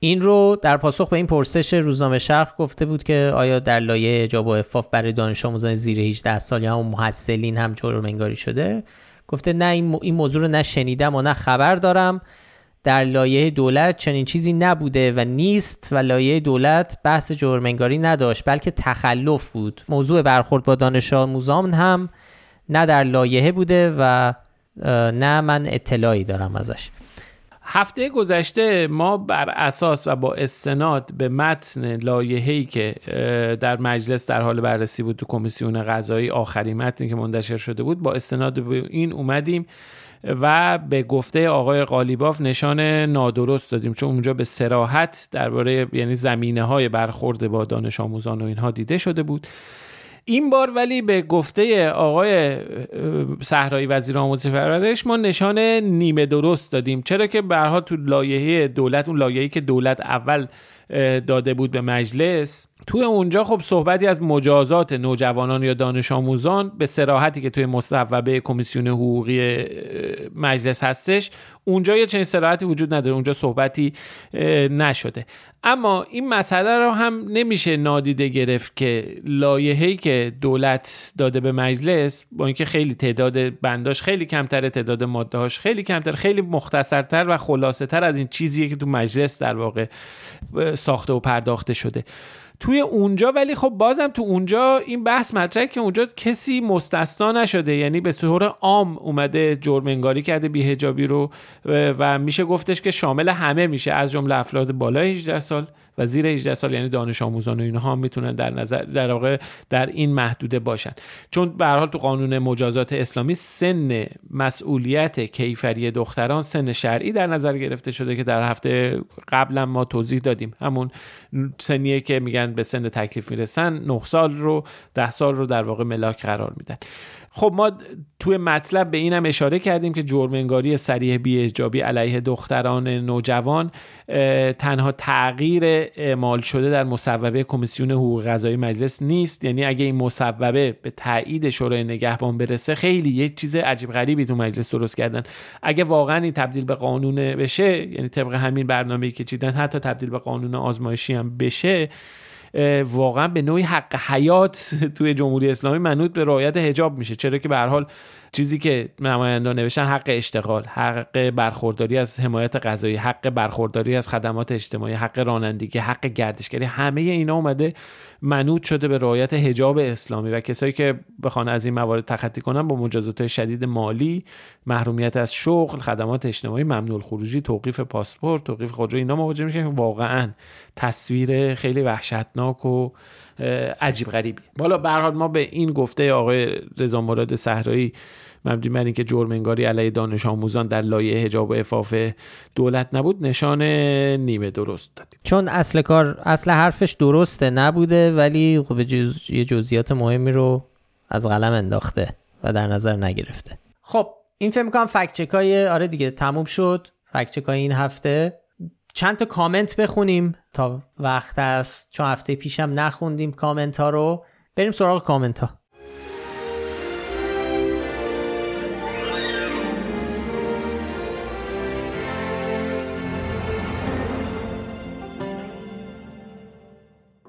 این رو در پاسخ به این پرسش روزنامه شرق گفته بود که آیا در لایه اجاب و افاف برای دانش آموزان زیر 18 سال یا هم محصلین هم جرم انگاری شده. گفته نه این موضوع رو نه شنیدم و نه خبر دارم. در لایه دولت چنین چیزی نبوده و نیست و لایه دولت بحث جرمنگاری نداشت بلکه تخلف بود. موضوع برخورد با دانش آموزان هم نه در لایحه بوده و نه من اطلاعی دارم ازش. هفته گذشته ما بر اساس و با استناد به متن لایحه‌ای که در مجلس در حال بررسی بود تو کمیسیون قضایی آخرین متنی که منتشر شده بود با استناد به این اومدیم و به گفته آقای قالیباف نشان نادرست دادیم. چون اونجا به سراحت درباره یعنی زمینه های برخورد با دانش آموزان و اینها دیده شده بود. این بار ولی به گفته آقای صحرایی وزیر آموزش پرورش ما نشان نیمه درست دادیم. چرا که برها تو لایحه دولت اون لایحه‌ای که دولت اول داده بود به مجلس توی اونجا خب صحبتی از مجازات نوجوانان یا دانش آموزان به سراحتی که توی مصوبه کمیسیون حقوقی مجلس هستش اونجا یه چنین سراحتی وجود نداره اونجا صحبتی نشده. اما این مسئله رو هم نمیشه نادیده گرفت که لایحه‌ای که دولت داده به مجلس با اینکه خیلی تعداد بنداش خیلی کمتره تعداد ماده‌هاش خیلی کمتر خیلی مختصرتر و خلاصه تر از این چیزیه که تو مجلس در واقع ساخته و پرداخته شده. توی اونجا ولی خب بازم تو اونجا این بحث مطرحه که اونجا کسی مستثنا نشده. یعنی به طور عام اومده جرم انگاری کرده بیهجابی رو و میشه گفتش که شامل همه میشه از جمله افراد بالای 18 سال. و زیر 18 سال یعنی دانش آموزان و اینها می‌تونن در نظر در واقع در این محدوده باشن. چون به حال تو قانون مجازات اسلامی سن مسئولیت کیفری دختران سن شرعی در نظر گرفته شده که در هفته قبلا ما توضیح دادیم. همون سنیه که میگن به سن تکلیف می‌رسن 9 سال رو 10 سال رو در واقع ملاک قرار میدن. خب ما توی مطلب به اینم اشاره کردیم که جرمنگاری سریح بی علیه دختران نوجوان تنها تغییر اعمال شده در مصوبه کمیسیون حقوق غذایی مجلس نیست. یعنی اگه این مصوبه به تایید شورای نگهبان برسه خیلی یک چیز عجیب غریبی تو مجلس درست کردن. اگه واقعا این تبدیل به قانون بشه یعنی طبق همین برنامه‌ای که چیدن حتی تبدیل به قانون آزمایشی هم بشه واقعا به نوعی حق حیات توی جمهوری اسلامی منوط به رعایت حجاب میشه چرا که به حال چیزی که نمایندان نوشتن حق اشتغال حق برخورداری از حمایت غذایی حق برخورداری از خدمات اجتماعی حق رانندگی حق گردشگری همه اینا اومده منوط شده به رعایت حجاب اسلامی و کسایی که بخوان از این موارد تخطی کنن با مجازات شدید مالی محرومیت از شغل خدمات اجتماعی ممنوع خروجی توقیف پاسپورت توقیف خودرو اینا مواجه میشن واقعا تصویر خیلی وحشتناک و عجیب غریبی. بالا به ما به این گفته آقای رضا مراد صحرایی مبنی بر اینکه جرم انگاری علیه دانش آموزان در لایه حجاب و افاف دولت نبود نشان نیمه درست دادیم. چون اصل کار اصل حرفش درسته نبوده ولی خب جز... یه جزئیات مهمی رو از قلم انداخته و در نظر نگرفته. خب این فکر می‌کنم فکت های آره دیگه تموم شد. فکت این هفته. چند تا کامنت بخونیم تا وقت است چون هفته پیشم نخوندیم کامنت ها رو. بریم سراغ کامنت ها.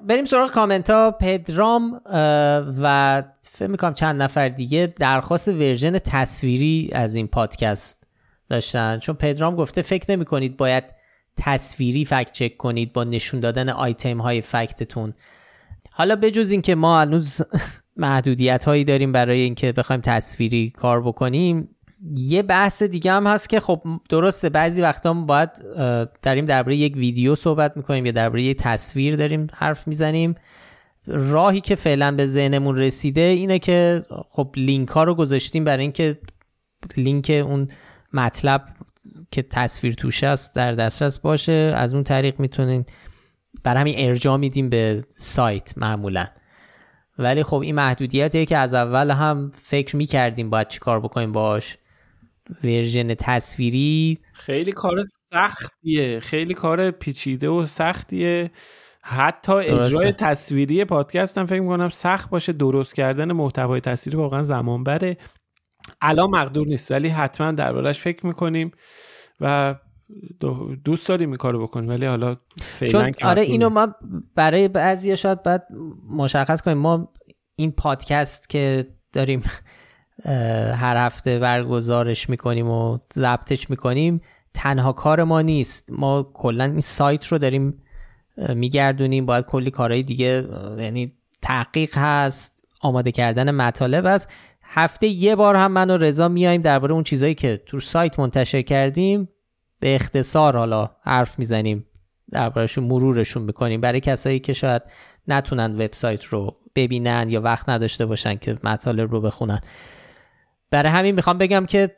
بریم سراغ کامنت ها. پدرام و فکر می‌کنم چند نفر دیگه درخواست version تصویری از این پادکست داشتن. چون پدرام گفته فکر نمی کنید باید تصویری فکت چک کنید با نشون دادن آیتم های فکتتون. حالا بجز اینکه ما هنوز محدودیت هایی داریم برای اینکه بخوایم تصویری کار بکنیم یه بحث دیگه هم هست که خب درسته بعضی وقتا باید داریم درباره یک ویدیو صحبت می‌کنیم یا درباره یک تصویر داریم حرف می‌زنیم. راهی که فعلا به ذهنمون رسیده اینه که خب لینک ها رو گذاشتیم برای اینکه لینک اون مطلب که تصویر توش است در دسترس باشه. از اون طریق می‌تونین برای همین ارجاع میدیم به سایت معمولا. ولی خب این محدودیتیه که از اول هم فکر می‌کردیم باید چی کار بکنیم باش. version تصویری خیلی کار سختیه. خیلی کار پیچیده و سختیه. حتی اجرای تصویری پادکست هم فکر می‌کنم سخت باشه. درست کردن محتوای تصویری واقعا زمان بره الان مقدور نیست ولی حتما دربارش فکر می‌کنیم و دوست داریم این کارو بکنیم ولی حالا چون آره اینو ما برای بعضی شاید باید مشخص کنیم. ما این پادکست که داریم هر هفته برگزارش می‌کنیم و ضبطش می‌کنیم تنها کار ما نیست. ما کلا این سایت رو داریم میگردونیم. باید کلی کارهای دیگه یعنی تحقیق هست آماده کردن مطالب است هفته یه بار هم من و رضا میایم درباره اون چیزهایی که تو سایت منتشر کردیم. به اختصار حالا حرف می‌زنیم دربارهشون مرورشون می‌کنیم. برای کسایی که شاید نتونن وبسایت رو ببینن یا وقت نداشته باشن که مطالب رو بخونن. برای همین می‌خوام بگم که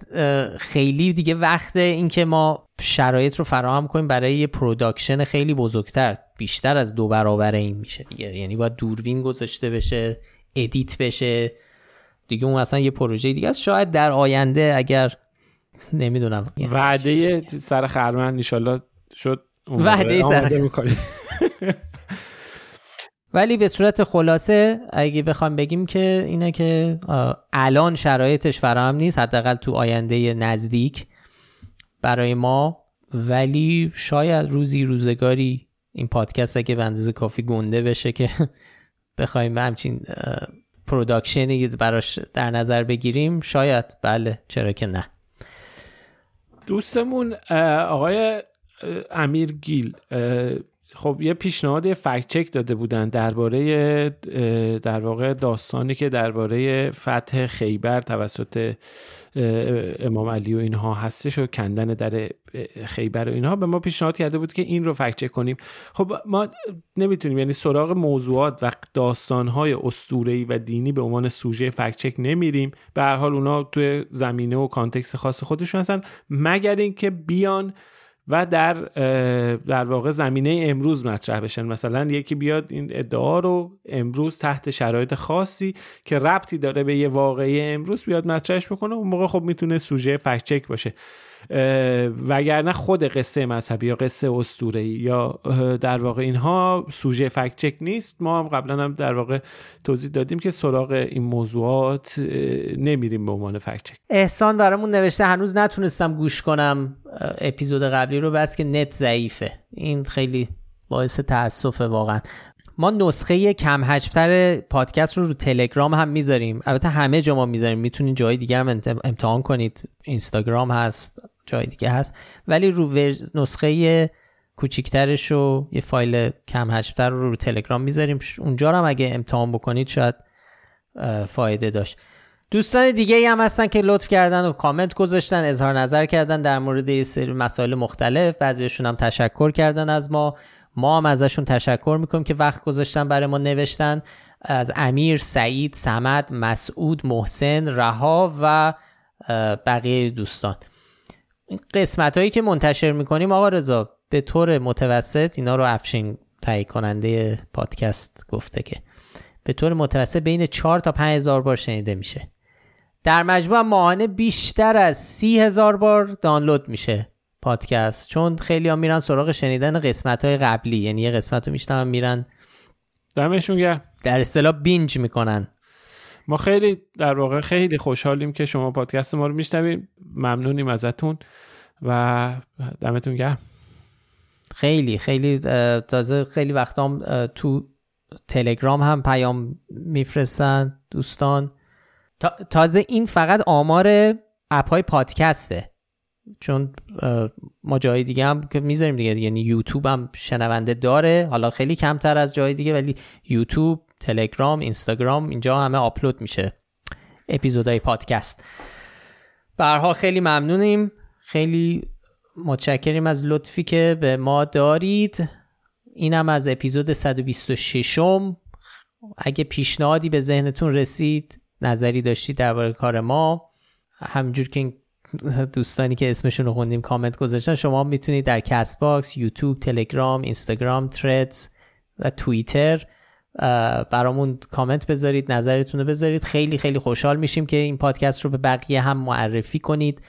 خیلی دیگه وقت اینکه ما شرایط رو فراهم کنیم برای یه production خیلی بزرگتر بیشتر از دو برابر این میشه دیگه. یعنی باید دوربین گذاشته بشه edit بشه. دیگه اون اصلا یه پروژه دیگه است. شاید در آینده اگر نمی‌دونم. وعده سر خرمن انشالله شد. وعده سر ولی به صورت خلاصه اگه بخوام بگیم که اینه که الان شرایطش فراهم نیست حداقل تو آینده نزدیک برای ما. ولی شاید روزی روزگاری این پادکست اگه به اندازه کافی گنده بشه که بخوایم همچین production ی براش در نظر بگیریم شاید. بله چرا که نه. دوستمون آقای امیر گیل خب یه پیشنهاد fact check داده بودن درباره در واقع داستانی که درباره فتح خیبر توسط امام علی و اینها هستش و کندن در خیبر و اینها. به ما پیشنهاد کرده بود که این رو fact check کنیم. خب ما نمی‌تونیم یعنی سراغ موضوعات و داستانهای اسطوره‌ای و دینی به عنوان سوژه فکت چک نمیریم. به هر حال اونا توی زمینه و کانتکست خاص خودشون هستن. مگر اینکه بیان و در در واقع زمینه امروز مطرح بشن. مثلا یکی بیاد این ادعا رو امروز تحت شرایط خاصی که ربطی داره به یه واقعی امروز بیاد مطرحش بکنه اون موقع خب می‌تونه سوژه فکت چک باشه. وگرنه خود قصه مذهبی یا قصه اسطوره‌ای یا در واقع اینها سوژه فکت چک نیست. ما هم قبلا هم در واقع توضیح دادیم که سراغ این موضوعات نمیریم به عنوان فکت چک. احسان برامون نوشته هنوز نتونستم گوش کنم اپیزود قبلی رو بس که نت ضعیفه. این خیلی باعث تاسفه واقعا. ما نسخه کم حجمتر پادکست رو رو تلگرام هم می‌ذاریم. البته همه جا ما می‌ذاریم. می‌تونید جای دیگر هم امتحان کنید. اینستاگرام هست. جای دیگه هست. ولی رو نسخه کوچیکترش رو یه فایل کم حجمتر رو رو تلگرام می‌ذاریم. اونجا هم اگه امتحان بکنید شاید فایده داشت. دوستان دیگه ای هم هستن که لطف کردن و کامنت گذاشتن اظهار نظر کردن در مورد یه سری مسائل مختلف. بعضیشون هم تشکر کردن از ما. ما هم ازشون تشکر می‌کنیم که وقت گذاشتن برای ما نوشتن. از امیر، سعید، سمد، مسعود، محسن، رها و بقیه دوستان. قسمت هایی که منتشر می‌کنیم آقا رضا به طور متوسط اینا رو افشین تهیه کننده پادکست گفته که به طور متوسط بین 4 تا 5 هزار بار شنیده میشه. در مجموع ماهانه بیشتر از سی هزار بار دانلود میشه پادکست چون خیلی ها میرن سراغ شنیدن قسمت های قبلی یعنی یه قسمت رو میشنن میرن دمشون گرم. در اصطلاح بینج می‌کنن. ما خیلی در واقع خیلی خوشحالیم که شما پادکست ما رو میشنویم ممنونیم ازتون و دمتون گرم. خیلی خیلی تازه خیلی وقتا تو تلگرام هم پیام میفرستن دوستان. تازه این فقط آمار اپ های پادکسته. چون ما جای دیگه هم که می‌ذاریم دیگه. یعنی یوتیوب هم شنونده داره. حالا خیلی کمتر از جای دیگه ولی یوتیوب تلگرام اینستاگرام اینجا همه آپلود میشه اپیزودهای پادکست. برها خیلی ممنونیم. خیلی متشکریم از لطفی که به ما دارید. اینم از اپیزود 126 م اگه پیشنهادی به ذهنتون رسید نظری داشتید درباره کار ما همینجور که دوستانی که اسمشون رو خوندیم کامنت گذاشتن شما می‌تونید در Castbox یوتیوب تلگرام اینستاگرام Threads و توییتر برامون کامنت بذارید نظرتون رو بذارید. خیلی خیلی خوشحال میشیم که این پادکست رو به بقیه هم معرفی کنید.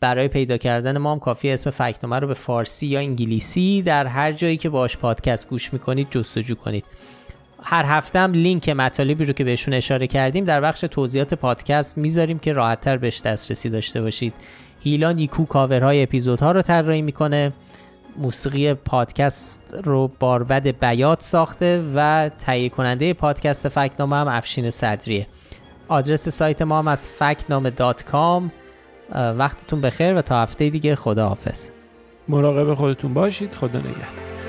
برای پیدا کردن ما هم کافی اسم فکنامه رو به فارسی یا انگلیسی در هر جایی که باش پادکست گوش می‌کنید جستجو کنید. هر هفته هم لینک مطالبی رو که بهشون اشاره کردیم در بخش توضیحات پادکست می‌ذاریم که راحتتر بهش دسترسی داشته باشید. هیلا نیکو کاورهای اپیزودها رو طراحی می‌کنه. موسیقی پادکست رو باربد بیات ساخته و تهیه کننده پادکست فکنامه هم افشین صدریه. آدرس سایت ما هم از فکنامه دات کام. وقتتون بخیر و تا هفته دیگه خدا حافظ مراقب خودتون باشید. خدا نگهدار.